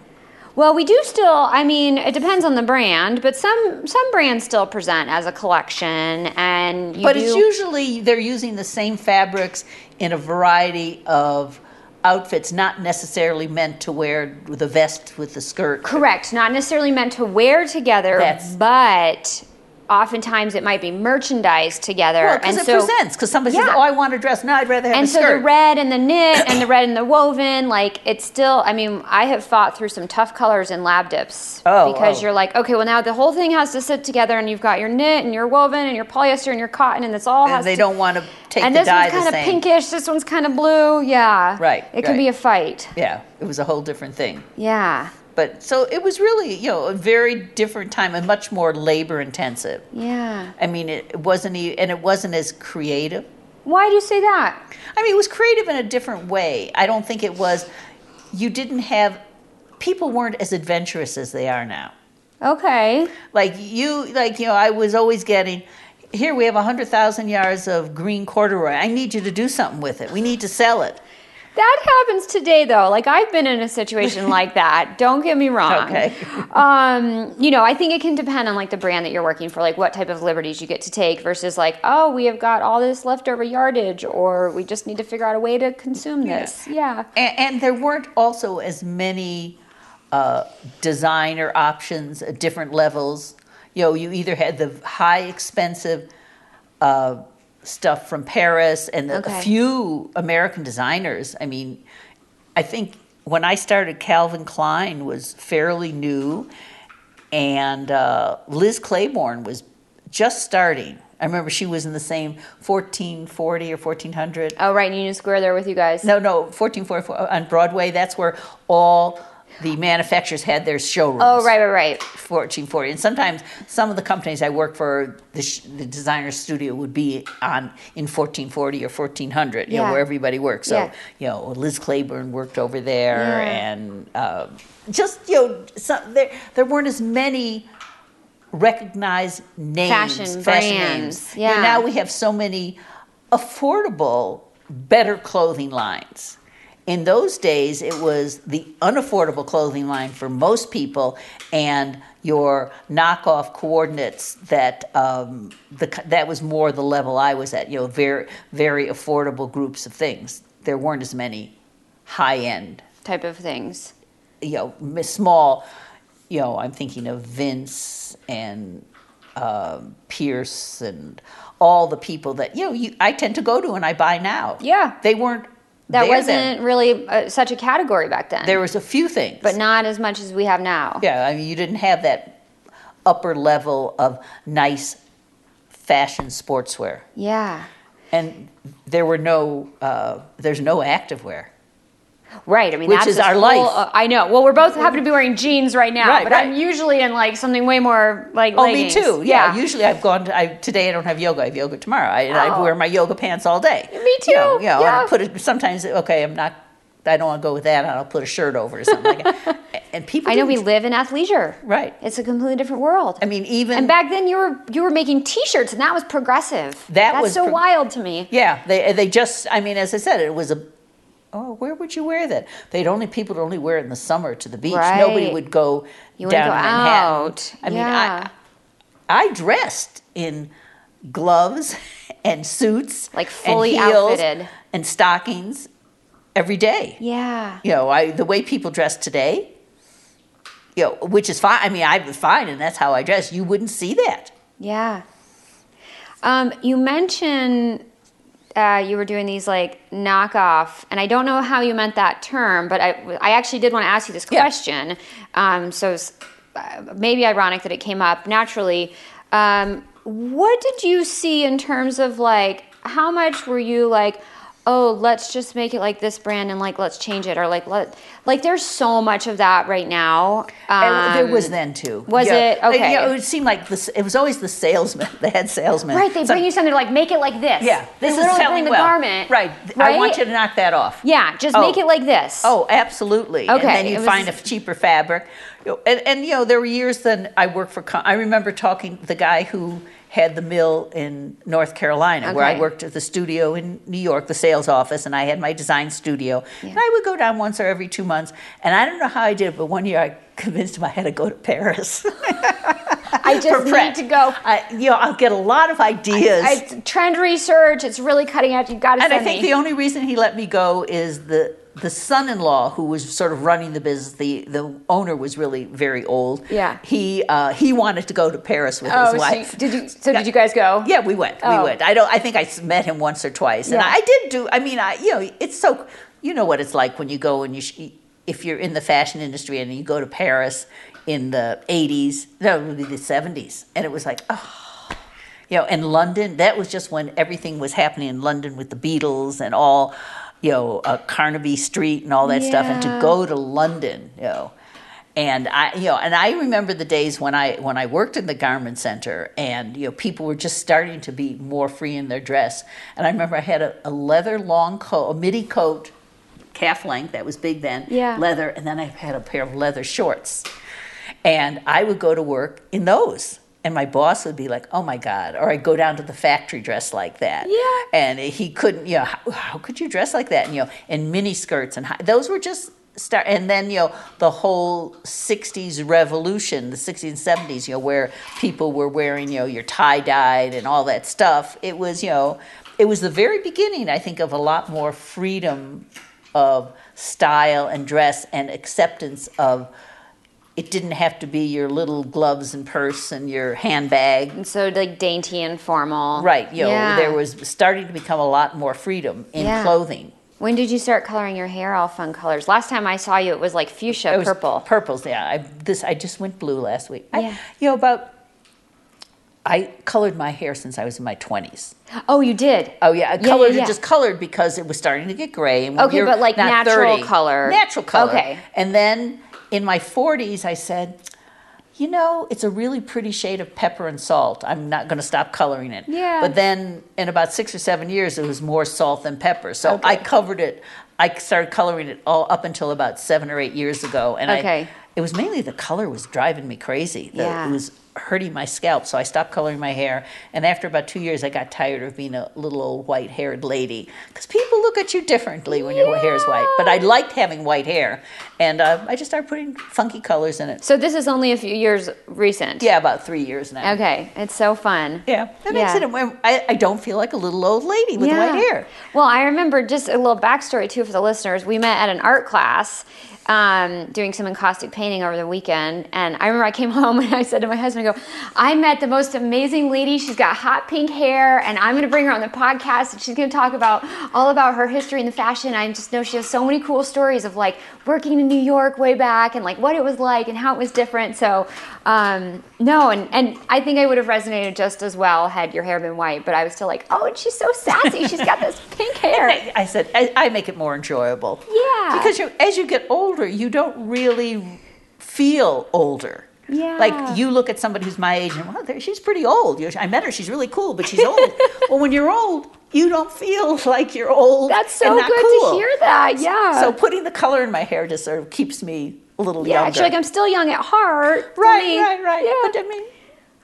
Well, we do still. I mean, it depends on the brand, but some some brands still present as a collection, and you But do, it's usually they're using the same fabrics in a variety of outfits, not necessarily meant to wear the vest with the skirt. correct. Not necessarily meant to wear together, That's- but oftentimes it might be merchandised together, Well, because and it so. presents. Because somebody says, Yeah. "Oh, I want a dress." No, I'd rather have and a so skirt. the red and the knit and the red and the woven, like it's still. I mean, I have fought through some tough colors in lab dips Oh, because oh. you're like, okay, well now the whole thing has to sit together, and you've got your knit and your woven and your polyester and your cotton, and it's all has and they to don't want to take and the this one's kind of same. pinkish. This one's kind of blue. Yeah. Right, It can be a fight. Yeah, it was a whole different thing. Yeah. But so it was really, you know, a very different time and much more labor intensive. Yeah. I mean, it wasn't, e- and it wasn't as creative. Why do you say that? I mean, it was creative in a different way. I don't think it was, you didn't have, people weren't as adventurous as they are now. Okay. Like you, like, you know, I was always getting, here we have 100,000 yards of green corduroy. I need you to do something with it. We need to sell it. That happens today, though. Like I've been in a situation like that. Don't get me wrong. Okay. Um, you know, I think it can depend on like the brand that you're working for, like what type of liberties you get to take versus like, oh, we have got all this leftover yardage, or we just need to figure out a way to consume this. Yeah. And, and there weren't also as many uh, designer options at different levels. You know, you either had the high expensive uh, stuff from Paris and the, Okay. a few American designers. I mean, I think when I started, Calvin Klein was fairly new, and uh, Liz Claiborne was just starting. I remember she was in the same 1440 or 1400. Oh, right, in Union Square there with you guys. No, no, 1444 on Broadway. That's where all the manufacturers had their showrooms. Oh, right, right, right. 1440. And sometimes some of the companies I work for, the, sh- the designer studio would be on in 1440 or 1400, you Yeah. know, where everybody works. So, Yeah. you know, Liz Claiborne worked over there, Yeah. and uh, just you know, some, there there weren't as many recognized names, Fashion fashion brands, names. You know, yeah. now we have so many affordable, better clothing lines. In those days, it was the unaffordable clothing line for most people, and your knockoff coordinates that um, the, that was more the level I was at. You know, very very affordable groups of things. There weren't as many high end Type of things. you know, small, you know, I'm thinking of Vince and um Pierce and all the people that, you know, you, I tend to go to and I buy now. Yeah. They weren't That there wasn't then. really uh, such a category back then. There was a few things. but not as much as we have now. yeah, I mean, you didn't have that upper level of nice fashion sportswear, Yeah. and there were no uh, there's no activewear. Right. I mean, Which that's is our whole- life. uh, I know. Well, we're both happen to be wearing jeans right now, Right, but right. I'm usually in like something way more like. Oh, leggings. me too. Yeah. Usually I've gone. To, I today I don't have yoga. I have yoga tomorrow. I, and I Oh. wear my yoga pants all day. Me You know, too, you know, yeah. I put it. Sometimes okay, I'm not. I don't want to go with that. I'll put a shirt over or something like that. And people. I know we live in athleisure. Right. It's a completely different world. I mean, even and back then you were you were making T-shirts, and that was progressive. That That's was so pro- wild to me. Yeah, they they just. I mean, as I said, it was a. Oh, where would you wear that? They'd only people would only wear it in the summer to the beach. Nobody would go You down go Manhattan. out. I mean, I I dressed in gloves and suits, Like fully and heels outfitted. and stockings every day. Yeah. You know, I the way people dress today. You know, which is fine. I mean, I'm fine, and that's how I dress. You wouldn't see that. Yeah. Um, you mentioned uh, you were doing these like knockoff, and I don't know how you meant that term, but I, I actually did want to ask you this Yeah. question. Um, so it's uh, maybe ironic that it came up naturally. Um, what did you see in terms of like how much were you like? Oh, let's just make it like this brand and like let's change it or like let like there's so much of that right now. And there Um, was then too. was Yeah. it? Okay. Yeah, it would seem like this. It was always the salesman, the head salesman. Right, they So- bring you something to like make it like this. Yeah, they this is literally selling the well. garment. Right. I want you to knock that off. Yeah, just Oh. make it like this. Oh, absolutely. Okay. And then you was- find a cheaper fabric. And, and, you know, there were years then I worked for, I remember talking, the guy who had the mill in North Carolina, where I worked at the studio in New York, the sales office, and I had my design studio. And I would go down once or every two months. And I don't know how I did it, but one year I convinced him I had to go to Paris. I just need to go. I, you know, I'll get a lot of ideas. I, trend research. It's really cutting edge. You've got to and I think me. the only reason he let me go is the the son-in-law who was sort of running the business. The the owner was really very old. Yeah. He uh, he wanted to go to Paris with oh, his so wife. did you? So did you guys go? Yeah, we went. Oh. We went. I don't. I think I met him once or twice, and Yeah. I did do. I mean, I you know, it's so you know what it's like when you go and you if you're in the fashion industry and you go to Paris in the '80s, no, it would be the '70s, and it was like, oh, you know, and London. That was just when everything was happening in London with the Beatles and all, you know, uh, Carnaby Street and all that stuff, and to go to London, you know. And I, you know, and I remember the days when I when I worked in the garment center, and you know, people were just starting to be more free in their dress. And I remember I had a, a leather long coat, a midi coat, calf length that was big then, Yeah. leather, and then I had a pair of leather shorts, and I would go to work in those. And my boss would be like, "Oh my God!" Or I'd go down to the factory dressed like that. Yeah. And he couldn't, you know, how, how could you dress like that? And you know, in mini skirts and high, those were just start. And then you know, the whole '60s revolution, the '60s and '70s, you know, where people were wearing, you know, your tie dyed and all that stuff. It was, you know, it was the very beginning, I think, of a lot more freedom of style and dress and acceptance of. It didn't have to be your little gloves and purse and your handbag And so like dainty and formal. Right, you know, Yeah. there was starting to become a lot more freedom in Yeah. clothing. When did you start coloring your hair all fun colors? Last time I saw you, it was like fuchsia was purple. Purples, yeah. I this I just went blue last week. I, Yeah. you know, about I colored my hair since I was in my twenties. Oh, you did. Oh yeah, I Yeah, colored yeah, it yeah. just colored because it was starting to get gray. And Okay, you're but like natural 30 color. Natural color. Okay. And then in my forties, I said, you know, it's a really pretty shade of pepper and salt. I'm not going to stop coloring it. Yeah. But then in about six or seven years, it was more salt than pepper. So I covered it. I started coloring it all up until about seven or eight years ago, and Okay. I. It was mainly the color was driving me crazy. The- Yeah. It was hurting my scalp, so I stopped coloring my hair. And after about two years, I got tired of being a little old white-haired lady because people look at you differently when your hair is white. But I liked having white hair, and uh, I just started putting funky colors in it. So this is only a few years recent. Yeah, about three years now. Okay, it's so fun. Yeah, that makes Yeah. it. I, I don't feel like a little old lady with white hair. Well, I remember just a little backstory too for the listeners. We met at an art class um, doing some encaustic painting over the weekend, and I remember I came home and I said to my husband, "I go, I met the most amazing lady. She's got hot pink hair, and I'm going to bring her on the podcast, and she's going to talk about all about her history in the fashion. I just know she has so many cool stories of like working in New York way back, and like what it was like and how it was different. So, um, no, and and I think I would have resonated just as well had your hair been white, but I was still like, oh, and she's so sassy. She's got this pink hair. I said I, I make it more enjoyable. Yeah. Because you, as you get older, you don't really feel older. Yeah. Like you look at somebody who's my age and well, there- she's pretty old. You know, I met her; she's really cool, but she's old. well, when you're old, you don't feel like you're old. That's so good cool. to hear that. Yeah. So putting the color in my hair just sort of keeps me a little yeah, younger. she's like I'm still young at heart. right, right, right. Yeah. But I mean,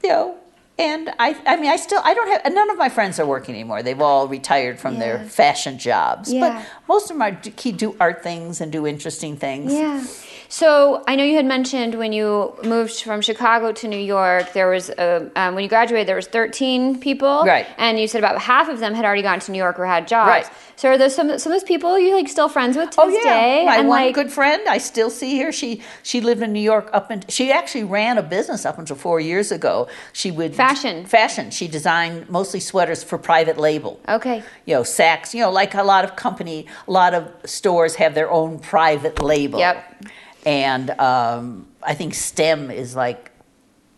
you know, and I, I mean, I still, I don't have, none of my friends are working anymore. They've all retired from their fashion jobs. Yeah. But most of them are do, do art things and do interesting things. Yeah. So I know you had mentioned when you moved from Chicago to New York, there was a, um, when you graduated there was 13 people, Right. And you said about half of them had already gone to New York or had jobs, Right. So are those some some of those people you like still friends with to Oh this yeah, day? my and one like, good friend. I still see her. She she lived in New York up and she actually ran a business up until four years ago. She would Fashion. fashion. She designed mostly sweaters for private label. okay, You know, Saks. You know, like a lot of company, a lot of stores have their own private label. Yep. And um, I think STEM is like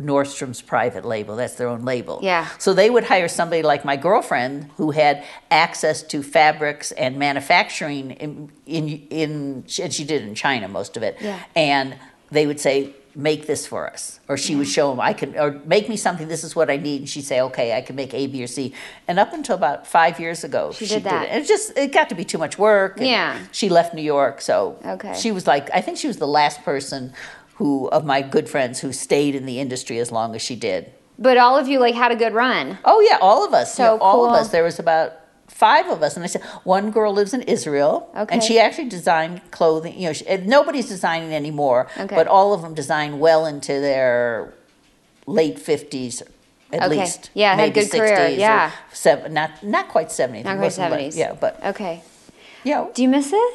Nordstrom's private label. That's their own label. Yeah. So they would hire somebody like my girlfriend who had access to fabrics and manufacturing in in, in and she did in China most of it. Yeah. And they would say, "Make this for us," or she would show them, "I can," or "Make me something. This is what I need." And she'd say, "Okay, I can make A, B, or C." And up until about five years ago, She did that. it. And it just it got to be too much work. and Yeah. She left New York, so Okay. she was like, I think she was the last person who of my good friends who stayed in the industry as long as she did. but all of you like had a good run. Oh yeah, all of us. So yeah, all of us. There was about five of us, and I said one girl lives in Israel, Okay. and she actually designed clothing. You know, she, nobody's designing anymore, Okay. but all of them designed well into their late fifties. At Okay. least, Yeah, had maybe good career, 60s or yeah. seven, not not quite seventy. Not quite seventies. Yeah, but okay. know, Do you miss it?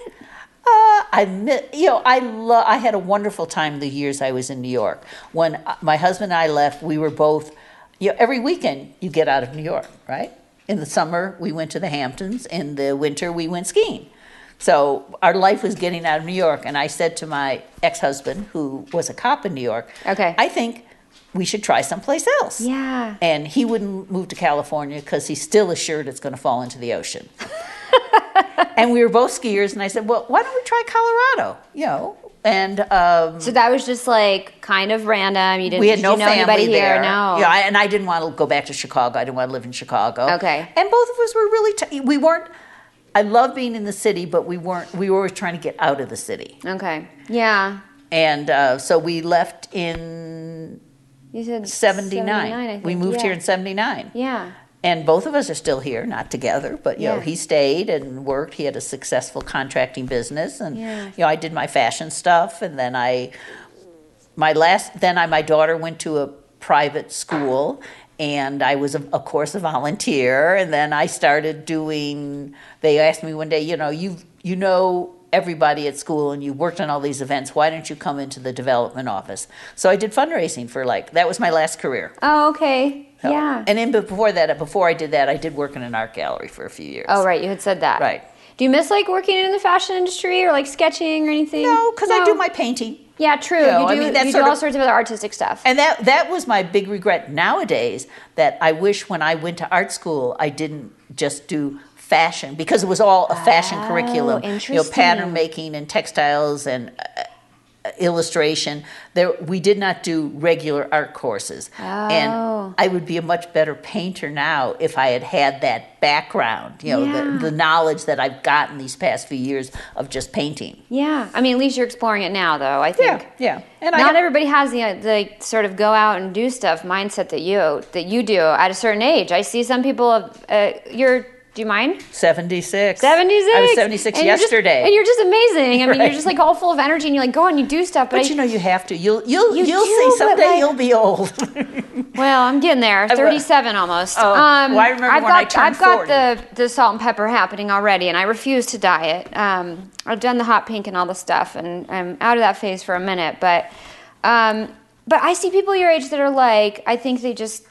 uh, I miss, you know I lo- I had a wonderful time the years I was in New York. When uh, my husband and I left, we were both you know every weekend you get out of New York, right? In the summer we went to the Hamptons. In the winter we went skiing. So our life was getting out of New York, and I said to my ex-husband, who was a cop in New York, Okay. I think we should try someplace else. Yeah. And he wouldn't move to California because he's still assured it's going to fall into the ocean. and we were both skiers, and I said, "Well, why don't we try Colorado?" You know, and um, So that was just like kind of random. You didn't. we had did no you know family anybody there. here? No. Yeah, I, and I didn't want to go back to Chicago. I didn't want to live in Chicago. Okay. And both of us were really. T- we weren't. I love being in the city, but we weren't. We were always trying to get out of the city, Okay. Yeah. and uh, so we left in You said '79. 79, we moved yeah. here in '79. Yeah. And both of us are still here, not together, but you know, he stayed and worked. He had a successful contracting business, and Yeah. you know, I did my fashion stuff, and then I, my last, then I, my daughter went to a private school, and I was, of of course, a volunteer, and then I started doing. They asked me one day, you know, you you know everybody at school and you worked on all these events why don't you come into the development office so i did fundraising for like that was my last career Oh, okay. Yeah. And then before that, before I did that, I did work in an art gallery for a few years. Oh, right. You had said that. Right. Do you miss like working in the fashion industry or like sketching or anything? No, because I do my painting. Yeah, true. You know, you I do. mean, you do all of- sorts of other artistic stuff. And that that was my big regret nowadays that I wish when I went to art school I didn't just do fashion because it was all a fashion Oh, curriculum. You know, pattern making and textiles and uh, illustration. There we did not do regular art courses. Oh. And I would be a much better painter now if I had had that background, you know, Yeah. the, the knowledge that I've gotten these past few years of just painting. yeah. I mean, at least you're exploring it now, though. I think. yeah. yeah. And I Not have- everybody has the the sort of go out and do stuff mindset that you that you do at a certain age. I see some people of uh, your Do you mind? 76. 76. I was 76 And you're just- yesterday. and you're just amazing. I mean, Right. you're just like all full of energy and you like go and you do stuff. But, but I, you know you have to. You'll you'll You you will see someday you'll be old. well, I'm getting there. 37 almost. Um, Oh, well, I remember I've when I got, turned I've got the, the salt and pepper happening already and I refuse to diet. Um, I've done the hot pink and all the stuff and I'm out of that phase for a minute. But, um, but I see people your age that are like, I think they just,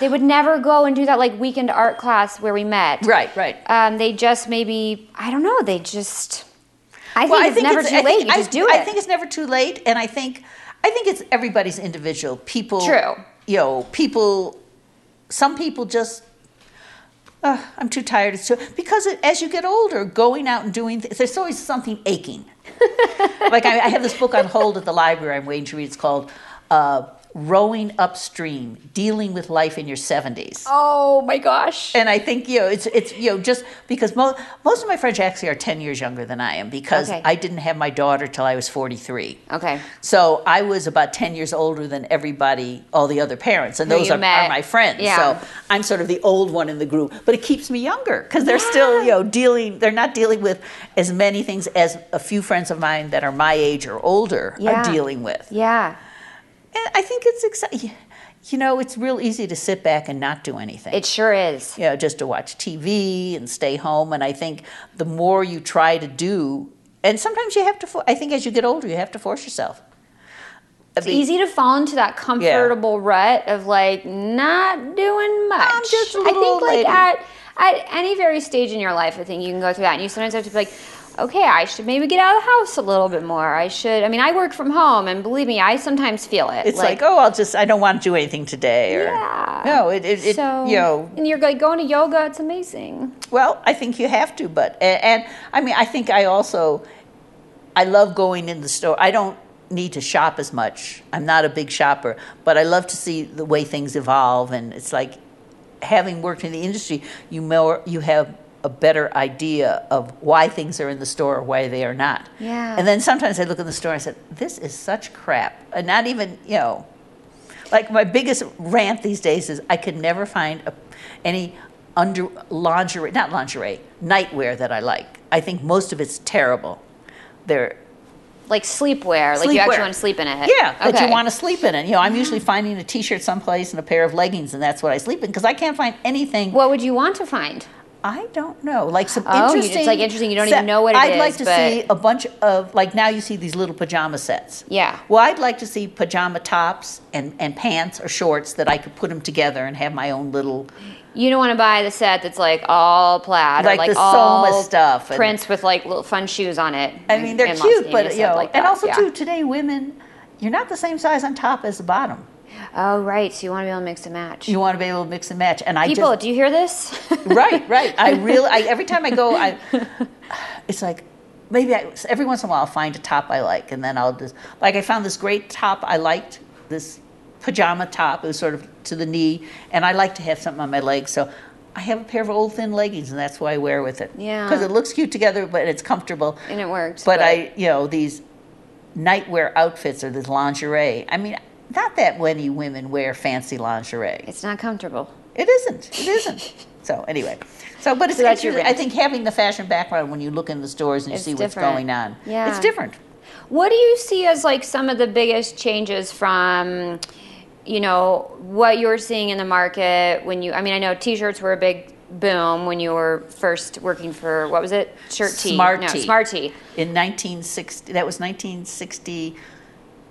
they would never go and do that like weekend art class where we met. right, right. Um, they just maybe I don't know. They just I think Well, it's never too I late. think- You I, just do it. I think it's never too late, and I think I think it's everybody's individual. People, True. You know, people. Some people just. Uh, I'm too tired. It's too because it, as you get older, going out and doing th- there's always something aching. like I, I have this book on hold at the library. I'm waiting to read. It's called uh, "Rowing Upstream: Dealing with Life in Your 70s." oh my gosh. And I think you know it's it's you know just because mo- most of my friends actually are ten years younger than I am because Okay. I didn't have my daughter till I was forty three. Okay. So I was about ten years older than everybody, all the other parents, and Who those are, are my friends. Yeah. So I'm sort of the old one in the group, but it keeps me younger because they're still you know dealing. They're not dealing with as many things as a few friends of mine that are my age or older Yeah. are dealing with. Yeah. And I think it's exciting. You know, it's real easy to sit back and not do anything It sure is. you know, just to watch TV and stay home. And I think the more you try to do, and sometimes you have to, I think as you get older, you have to force yourself. I It's mean, easy to fall into that comfortable rut of like not doing much. I'm just a I little I think like lady. at at any very stage in your life, I think you can go through that, and you sometimes have to be like, okay, I should maybe get out of the house a little bit more. I should. I mean, I work from home, and believe me, I sometimes feel it. It's like, oh, I'll just, I don't want to do anything today. Or, Yeah. No, it, it, it so, you know, and you're like going to yoga. It's amazing. Well, I think you have to, but and, and I mean, I think I also I love going in the store. I don't need to shop as much. I'm not a big shopper, but I love to see the way things evolve and it's like having worked in the industry, you more you have a better idea of why things are in the store or why they are not. Yeah. And then sometimes I look in the store and I said, "This is such crap." And not even, you know, like my biggest rant these days is I could never find a, any under lingerie, not lingerie, nightwear that I like. I think most of it's terrible. They're Like sleepwear, like you actually want to sleep in it. yeah, that you want to sleep in it. You know, I'm usually finding a t-shirt someplace and a pair of leggings, and that's what I sleep in because I can't find anything. What would you want to find? I don't know, like some Oh, you- it's, like, interesting, you don't set- even know what it I'd like to but- see a bunch of like now you see these little pajama sets. Yeah. Well, I'd like to see pajama tops and, and pants or shorts that I could put them together and have my own little. You don't want to buy the set that's like all plaid or Like like the all stuff and- prints with like little fun shoes on it. I mean, they're And cute, but you know, like and also yeah. too today women, you're not the same size on top as the bottom. Oh right, so you want to be able to mix and match. You want to be able to mix and match, and I People, just do you hear this? right, right. I really, I, every time I go, I, it's like maybe I, every once in a while I'll find a top I like, and then I'll just like I found this great top I liked, this pajama top. It was sort of to the knee, and I like to have something on my legs, so. I have a pair of old thin leggings, and that's what I wear with it. Yeah. because it looks cute together, but it's comfortable. and it works. But I, you know, these nightwear outfits or this lingerie. I mean, not that many women wear fancy lingerie. it's not comfortable. It isn't. It isn't. so anyway, so but it's So that's your interesting. I think having the fashion background when you look in the stores and you It's see different. what's going on, Yeah. it's different. What do you see as like some of the biggest changes from, you know, what you're seeing in the market when you? I mean, I know T-shirts were a big boom when you were first working for what was it? Shirt Tee. Smart no, Tee. Smart. In 1960, that was 1960.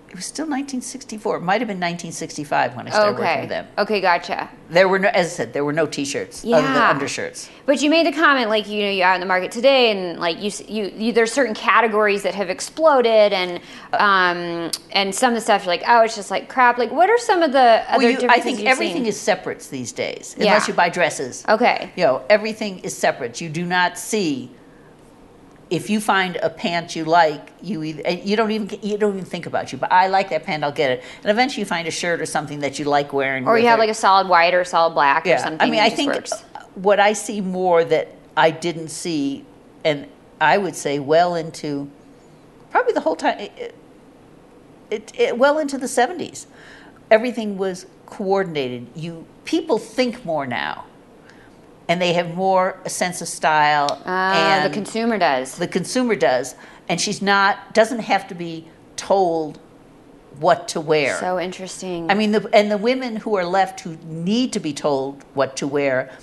It was still 1964. It might have been 1965 when I started working with them. Okay, gotcha. There were no, as I said, there were no T-shirts other than Yeah. undershirts. But you made the comment, like you know, you're out in the market today, and like you, you, you there's certain categories that have exploded, and um, and some of the stuff you're like, oh, it's just like crap. Like, what are some of the other Well, you, I think everything seen? is separates these days, Yeah. unless you buy dresses. okay. You know, everything is separate. You do not see. If you find a pant you like, you either, you don't even you don't even think about you. But I like that pant, I'll get it. And eventually, you find a shirt or something that you like wearing. Or you have it. like a solid white or solid black or yeah. something. I mean, I think works. what I see more that I didn't see, and I would say well into probably the whole time, it, it, it well into the seventies, everything was coordinated. You people think more now. And they have more a sense of style. Ah, the consumer does. the consumer does, and she's not doesn't have to be told what to wear. So interesting. I mean, the, and the women who are left who need to be told what to wear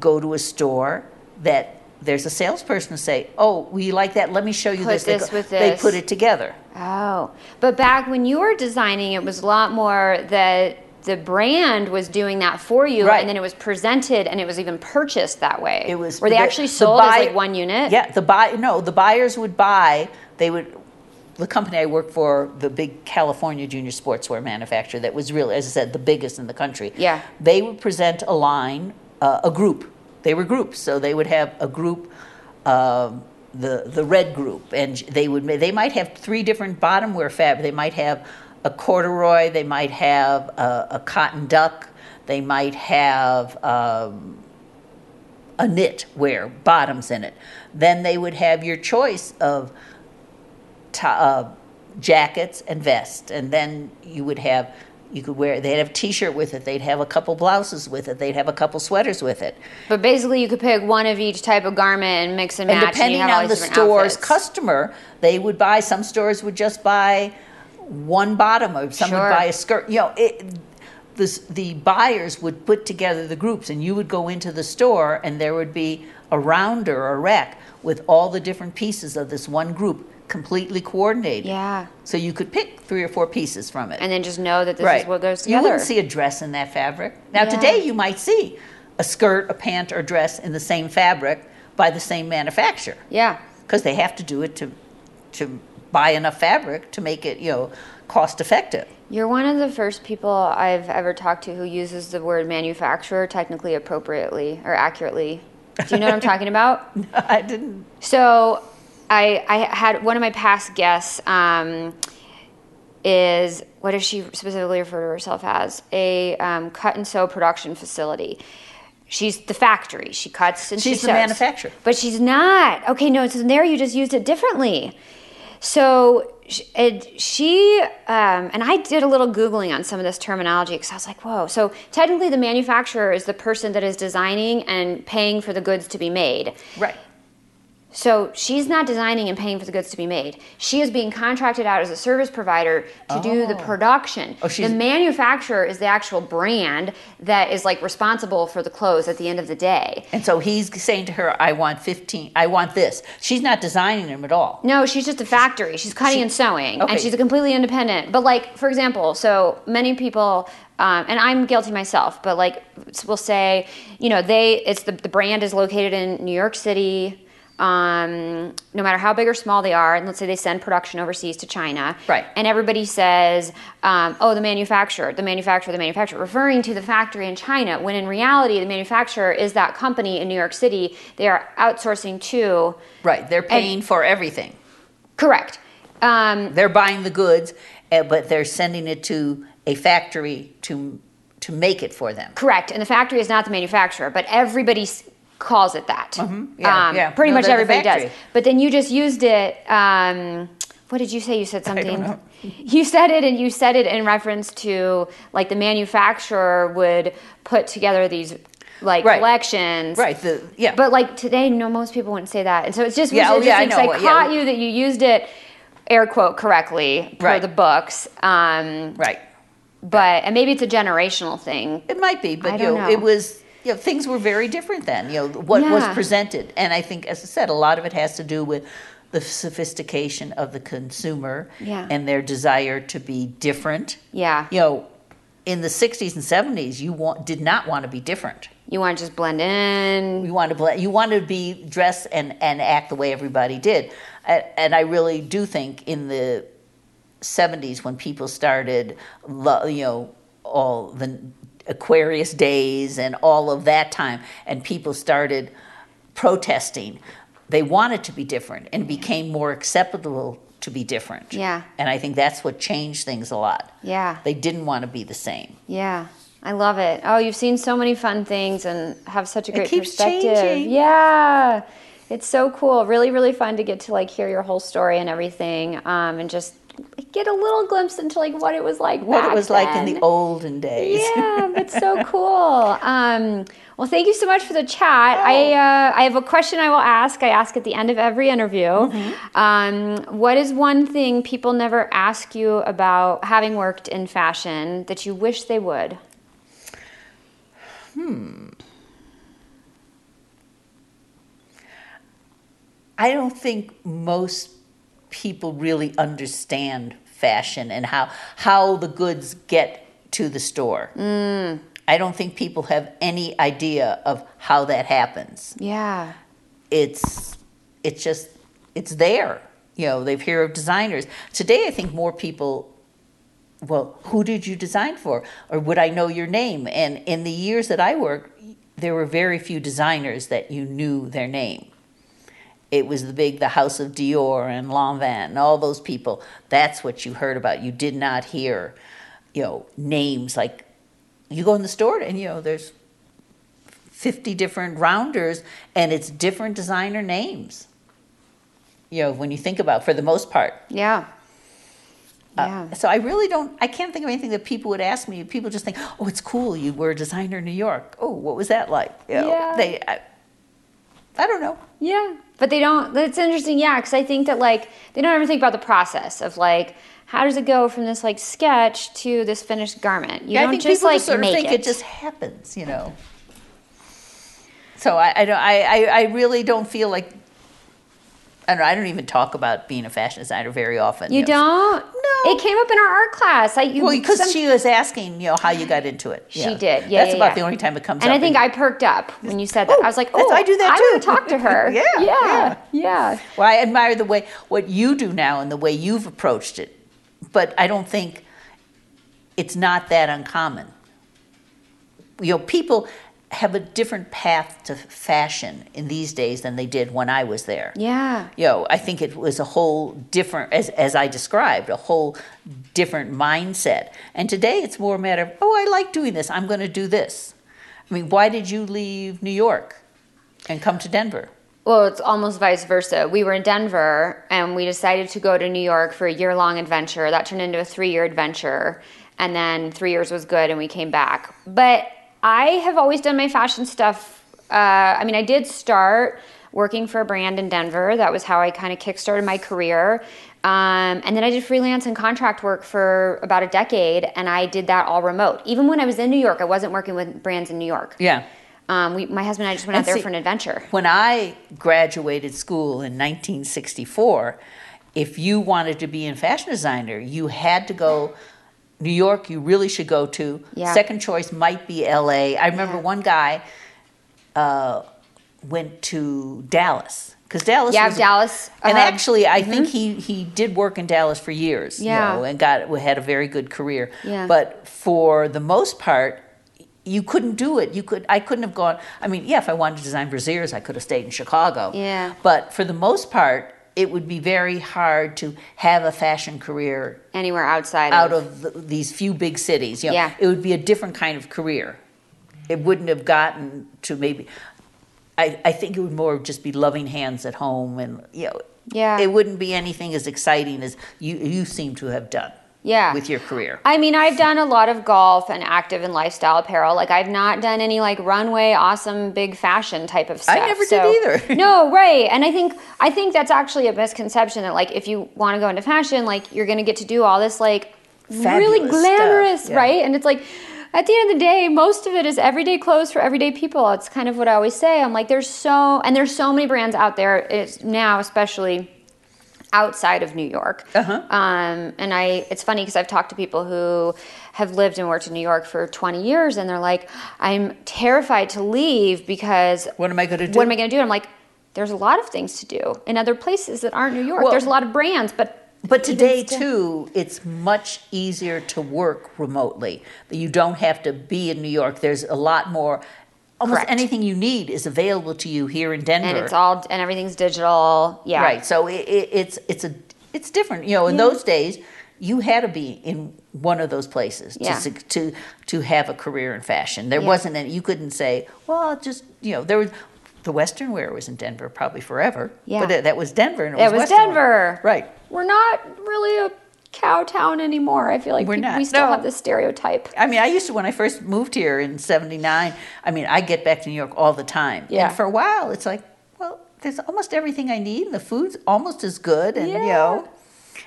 go to a store that there's a salesperson to say, "Oh, will you like that? Let me show you Put this." They this go- with They put it together. Oh, but back when you were designing, it was a lot more that the brand was doing that for you, Right. and then it was presented and it was even purchased that way. It was were they the- actually the sold buy- as like one unit? Yeah, the buy no, the buyers would buy. They would. The company I worked for, the big California junior sportswear manufacturer, that was really, as I said, the biggest in the country. Yeah. They would present a line, uh, a group. They were groups, so they would have a group. Um, the the red group, and they would they might have three different bottom wear fabric. They might have a corduroy. They might have a, a cotton duck. They might have um, a knit wear bottoms in it. Then they would have your choice of to, uh, jackets and vests, and then you would have you could wear. They'd have a T-shirt with it. They'd have a couple blouses with it. They'd have a couple sweaters with it. But basically, you could pick one of each type of garment and mix and match. And depending all on the store's outfits. customer, they would buy. Some stores would just buy one bottom, or some Sure. buy a skirt. You know, it, this, the buyers would put together the groups, and you would go into the store, and there would be a rounder or a rack with all the different pieces of this one group completely coordinated. Yeah, So you could pick three or four pieces from it. and then just know that this right. is what goes together. You wouldn't see a dress in that fabric. Now Yeah. today you might see a skirt, a pant, or dress in the same fabric by the same manufacturer yeah, because they have to do it to to buy enough fabric to make it you know cost effective. you're one of the first people I've ever talked to who uses the word manufacturer technically appropriately or accurately. Do you know what I'm talking about? No, I didn't. So, I I had one of my past guests um, is what does she specifically refer to herself as a um, cut and sew production facility. She's the factory. She cuts and She's she the manufacturer. But she's not. Okay, no. So there you just used it differently. So it, she um, and I did a little googling on some of this terminology because I was like, whoa. So technically, the manufacturer is the person that is designing and paying for the goods to be made. Right. So she's not designing and paying for the goods to be made. She is being contracted out as a service provider to do the Oh. production. Oh, she's- the manufacturer is the actual brand that is like responsible for the clothes at the end of the day. And so he's saying to her, "I want fifteen. I want this." She's not designing them at all. No, she's just a factory. She's cutting She- and sewing, okay. and she's a completely independent. But like, for example, so many people, um, and I'm guilty myself. But like, we'll say, you know, they it's the the brand is located in New York City. Um, no matter how big or small they are, and let's say they send production overseas to China, Right. And everybody says, um, "Oh, the manufacturer, the manufacturer, the manufacturer," referring to the factory in China. When in reality, the manufacturer is that company in New York City. They are outsourcing to. Right. They're paying for everything. Correct. Um, They're buying the goods, eh, but they're sending it to a factory to to make it for them. Correct. And the factory is not the manufacturer, but everybody s- calls it that. Mm-hmm. Yeah, yeah. Pretty No, much everybody does. But then you just used it. Um, what did you say? You said something. know. You said it, and you said it in reference to like the manufacturer would put together these like Right. collections. Right. The yeah. But like today, no, most people wouldn't say that, and so it's just Yeah, oh, yeah, I 'cause I, know what- yeah. caught you that you used it, air quote correctly for Right. the books. Um, right. but and maybe it's a generational thing. It might be, but you know, know. it was you know things were very different then. You know what was presented, and I think, as I said, a lot of it has to do with the sophistication of the consumer Yeah. and their desire to be different. Yeah. You know, in the '60s and '70s, you want, did not want to be different. You want to just blend in. You want to ble- you want to be dressed and, and act the way everybody did, and, and I really do think in the '70s when people started, you know, all the Aquarius days and all of that time, and people started protesting, they wanted to be different and became more acceptable to be different. Yeah. and I think that's what changed things a lot. Yeah. They didn't want to be the same. Yeah. I love it. Oh, you've seen so many fun things and have such a great keeps perspective. changing. Yeah. It's so cool. Really, really fun to get to like hear your whole story and everything. Um, and just get a little glimpse into like what it was like. what it was like in the olden days. Yeah, that's so cool. Um, well, thank you so much for the chat. Oh. I uh, I have a question I will ask. I ask at the end of every interview. Mm-hmm. Um, what is one thing people never ask you about having worked in fashion that you wish they would? Hmm. I don't think most people really understand fashion and how how the goods get to the store. Mm. I don't think people have any idea of how that happens. Yeah. It's it's just it's there. You know, they've heard of designers. Today I think more people well, who did you design for? Or would I know your name? And in the years that I worked, there were very few designers that you knew their name. It was the big, the House of Dior and Lanvin and all those people. That's what you heard about. You did not hear, you know, names like you go in the store and you know there's 50 different rounders and it's different designer names. You know, when you think about for the most part. Yeah. Uh, Yeah. so I really don't. I can't think of anything that people would ask me. People just think, "Oh, it's cool. You were a designer in New York. Oh, what was that like?" You know, Yeah. They, I, I don't know. Yeah, but they don't. That's interesting. Yeah, because I think that like they don't ever think about the process of like how does it go from this like sketch to this finished garment. You Yeah, don't I think just people like just sort of think it. it. just happens. You know. So I, I don't. I, I, I really don't feel like. I don't, know, I don't even talk about being a fashion designer very often. you know. don't. No. It came up in our art class. I you Well, because some- she was asking, you know, how you got into it. She Yeah. did. Yeah, That's yeah, about yeah. the only time it comes and up. And I think in- I perked up when you said that. Oh, I was like, oh, I do that I want too." to talk to her. Yeah, yeah, yeah. yeah. Well, I admire the way what you do now and the way you've approached it, but I don't think it's not that uncommon. You know, people have a different path to fashion in these days than they did when I was there. Yeah. You know, I think it was a whole different, as, as I described, a whole different mindset. And today it's more a matter of, oh, I like doing this, I'm going to do this. I mean, why did you leave New York and come to Denver? Well, it's almost vice versa. We were in Denver and we decided to go to New York for a year long adventure. That turned into a three year adventure. And then three years was good and we came back. But I have always done my fashion stuff. Uh, I mean, I did start working for a brand in Denver. That was how I kind of kickstarted my career. Um, and then I did freelance and contract work for about a decade, and I did that all remote. Even when I was in New York, I wasn't working with brands in New York. Yeah. Um, we, my husband and I just went And out there see- for an adventure. When I graduated school in 1964, if you wanted to be a fashion designer, you had to go. New York, you really should go to. Yeah. Second choice might be LA. I remember Yeah. one guy uh, went to Dallas because Dallas. Yeah, was, Dallas. And um, actually, I think he he did work in Dallas for years. Yeah. You know, and got had a very good career. Yeah. But for the most part, you couldn't do it. You could. I couldn't have gone. I mean, yeah, if I wanted to design brassieres, I could have stayed in Chicago. Yeah. But for the most part, it would be very hard to have a fashion career anywhere outside out of, of the, these few big cities. You know, Yeah. It would be a different kind of career. It wouldn't have gotten to maybe. I, I think it would more just be loving hands at home, and you know, Yeah. it wouldn't be anything as exciting as you you seem to have done. Yeah. With your career. I mean, I've done a lot of golf and active and lifestyle apparel. Like, I've not done any like runway, awesome, big fashion type of stuff. I never did either. no, right. And I think I think that's actually a misconception that like if you want to go into fashion, like you're gonna get to do all this like really glamorous, yeah. right? And it's like at the end of the day, most of it is everyday clothes for everyday people. It's kind of what I always say. I'm like, there's so and there's so many brands out there. It's now especially outside of New York. Uh-huh. Um, and I, it's funny because I've talked to people who have lived and worked in New York for 20 years, and they're like, I'm terrified to leave because What am I going to do? what am I going to do? I'm like, there's a lot of things to do in other places that aren't New York. Well- there's a lot of brands, but But today still- too, it's much easier to work remotely. You don't have to be in New York. There's a lot more. Almost Correct. anything you need is available to you here in Denver. and it's all and everything's digital. Yeah, Right. So it, it, it's it's a it's different. You know, in those days, you had to be in one of those places Yeah. to to to have a career in fashion. There Yeah. wasn't any. You couldn't say, well, just you know, there was. The Western wear was in Denver probably forever. Yeah. But that- that was Denver and it It was was Western wear. Denver. Right. We're not really a Cowtown anymore. I feel like We're people- not. we still No. have this stereotype. I mean, I used to when I first moved here in '79. I mean, I get back to New York all the time. Yeah. And for a while, it's like, well, there's almost everything I need, and the food's almost as good, and you know,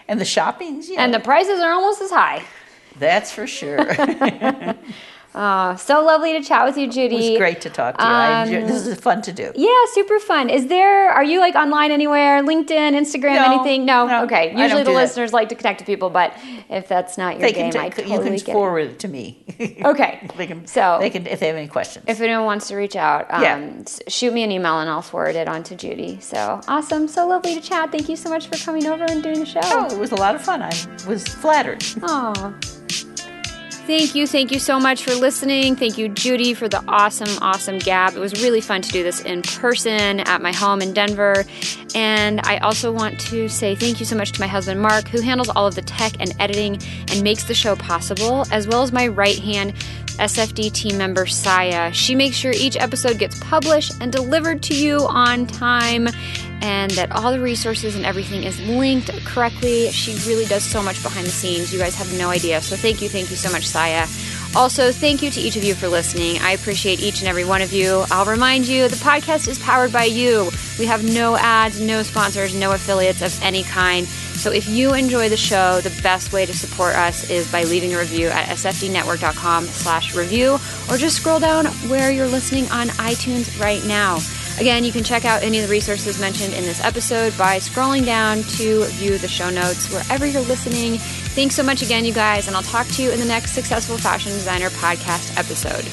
and the shopping's, you know, And the prices are almost as high. that's for sure. it Uh, so lovely to chat with you, Judy. was great to talk to you. I enjoy, Um, this is fun to do. Yeah, super fun. Is there, are you like online anywhere? LinkedIn, Instagram, No, anything? No? no, okay. Usually the do that. listeners like to connect with people, but if that's not your They game, can I totally you can get it. forward it to me. Okay. they can. So- they can if they have any questions. If anyone wants to reach out, um, Yeah. shoot me an email and I'll forward it on to Judy. So awesome. So lovely to chat. Thank you so much for coming over and doing the show. oh, it was a lot of fun. I was flattered. Aw. Thank you, thank you so much for listening. Thank you, Judy, for the awesome, awesome gab. It was really fun to do this in person at my home in Denver. And I also want to say thank you so much to my husband, Mark, who handles all of the tech and editing and makes the show possible, as well as my right hand SFD team member, Saya. She makes sure each episode gets published and delivered to you on time and that all the resources and everything is linked correctly. She really does so much behind the scenes. You guys have no idea. So thank you, thank you so much, Saya. Also, thank you to each of you for listening. I appreciate each and every one of you. I'll remind you the podcast is powered by you. We have no ads, no sponsors, no affiliates of any kind. So if you enjoy the show, the best way to support us is by leaving a review at sfdnetwork.com slash review or just scroll down where you're listening on iTunes right now. Again, you can check out any of the resources mentioned in this episode by scrolling down to view the show notes wherever you're listening. Thanks so much again, you guys, and I'll talk to you in the next Successful Fashion Designer podcast episode.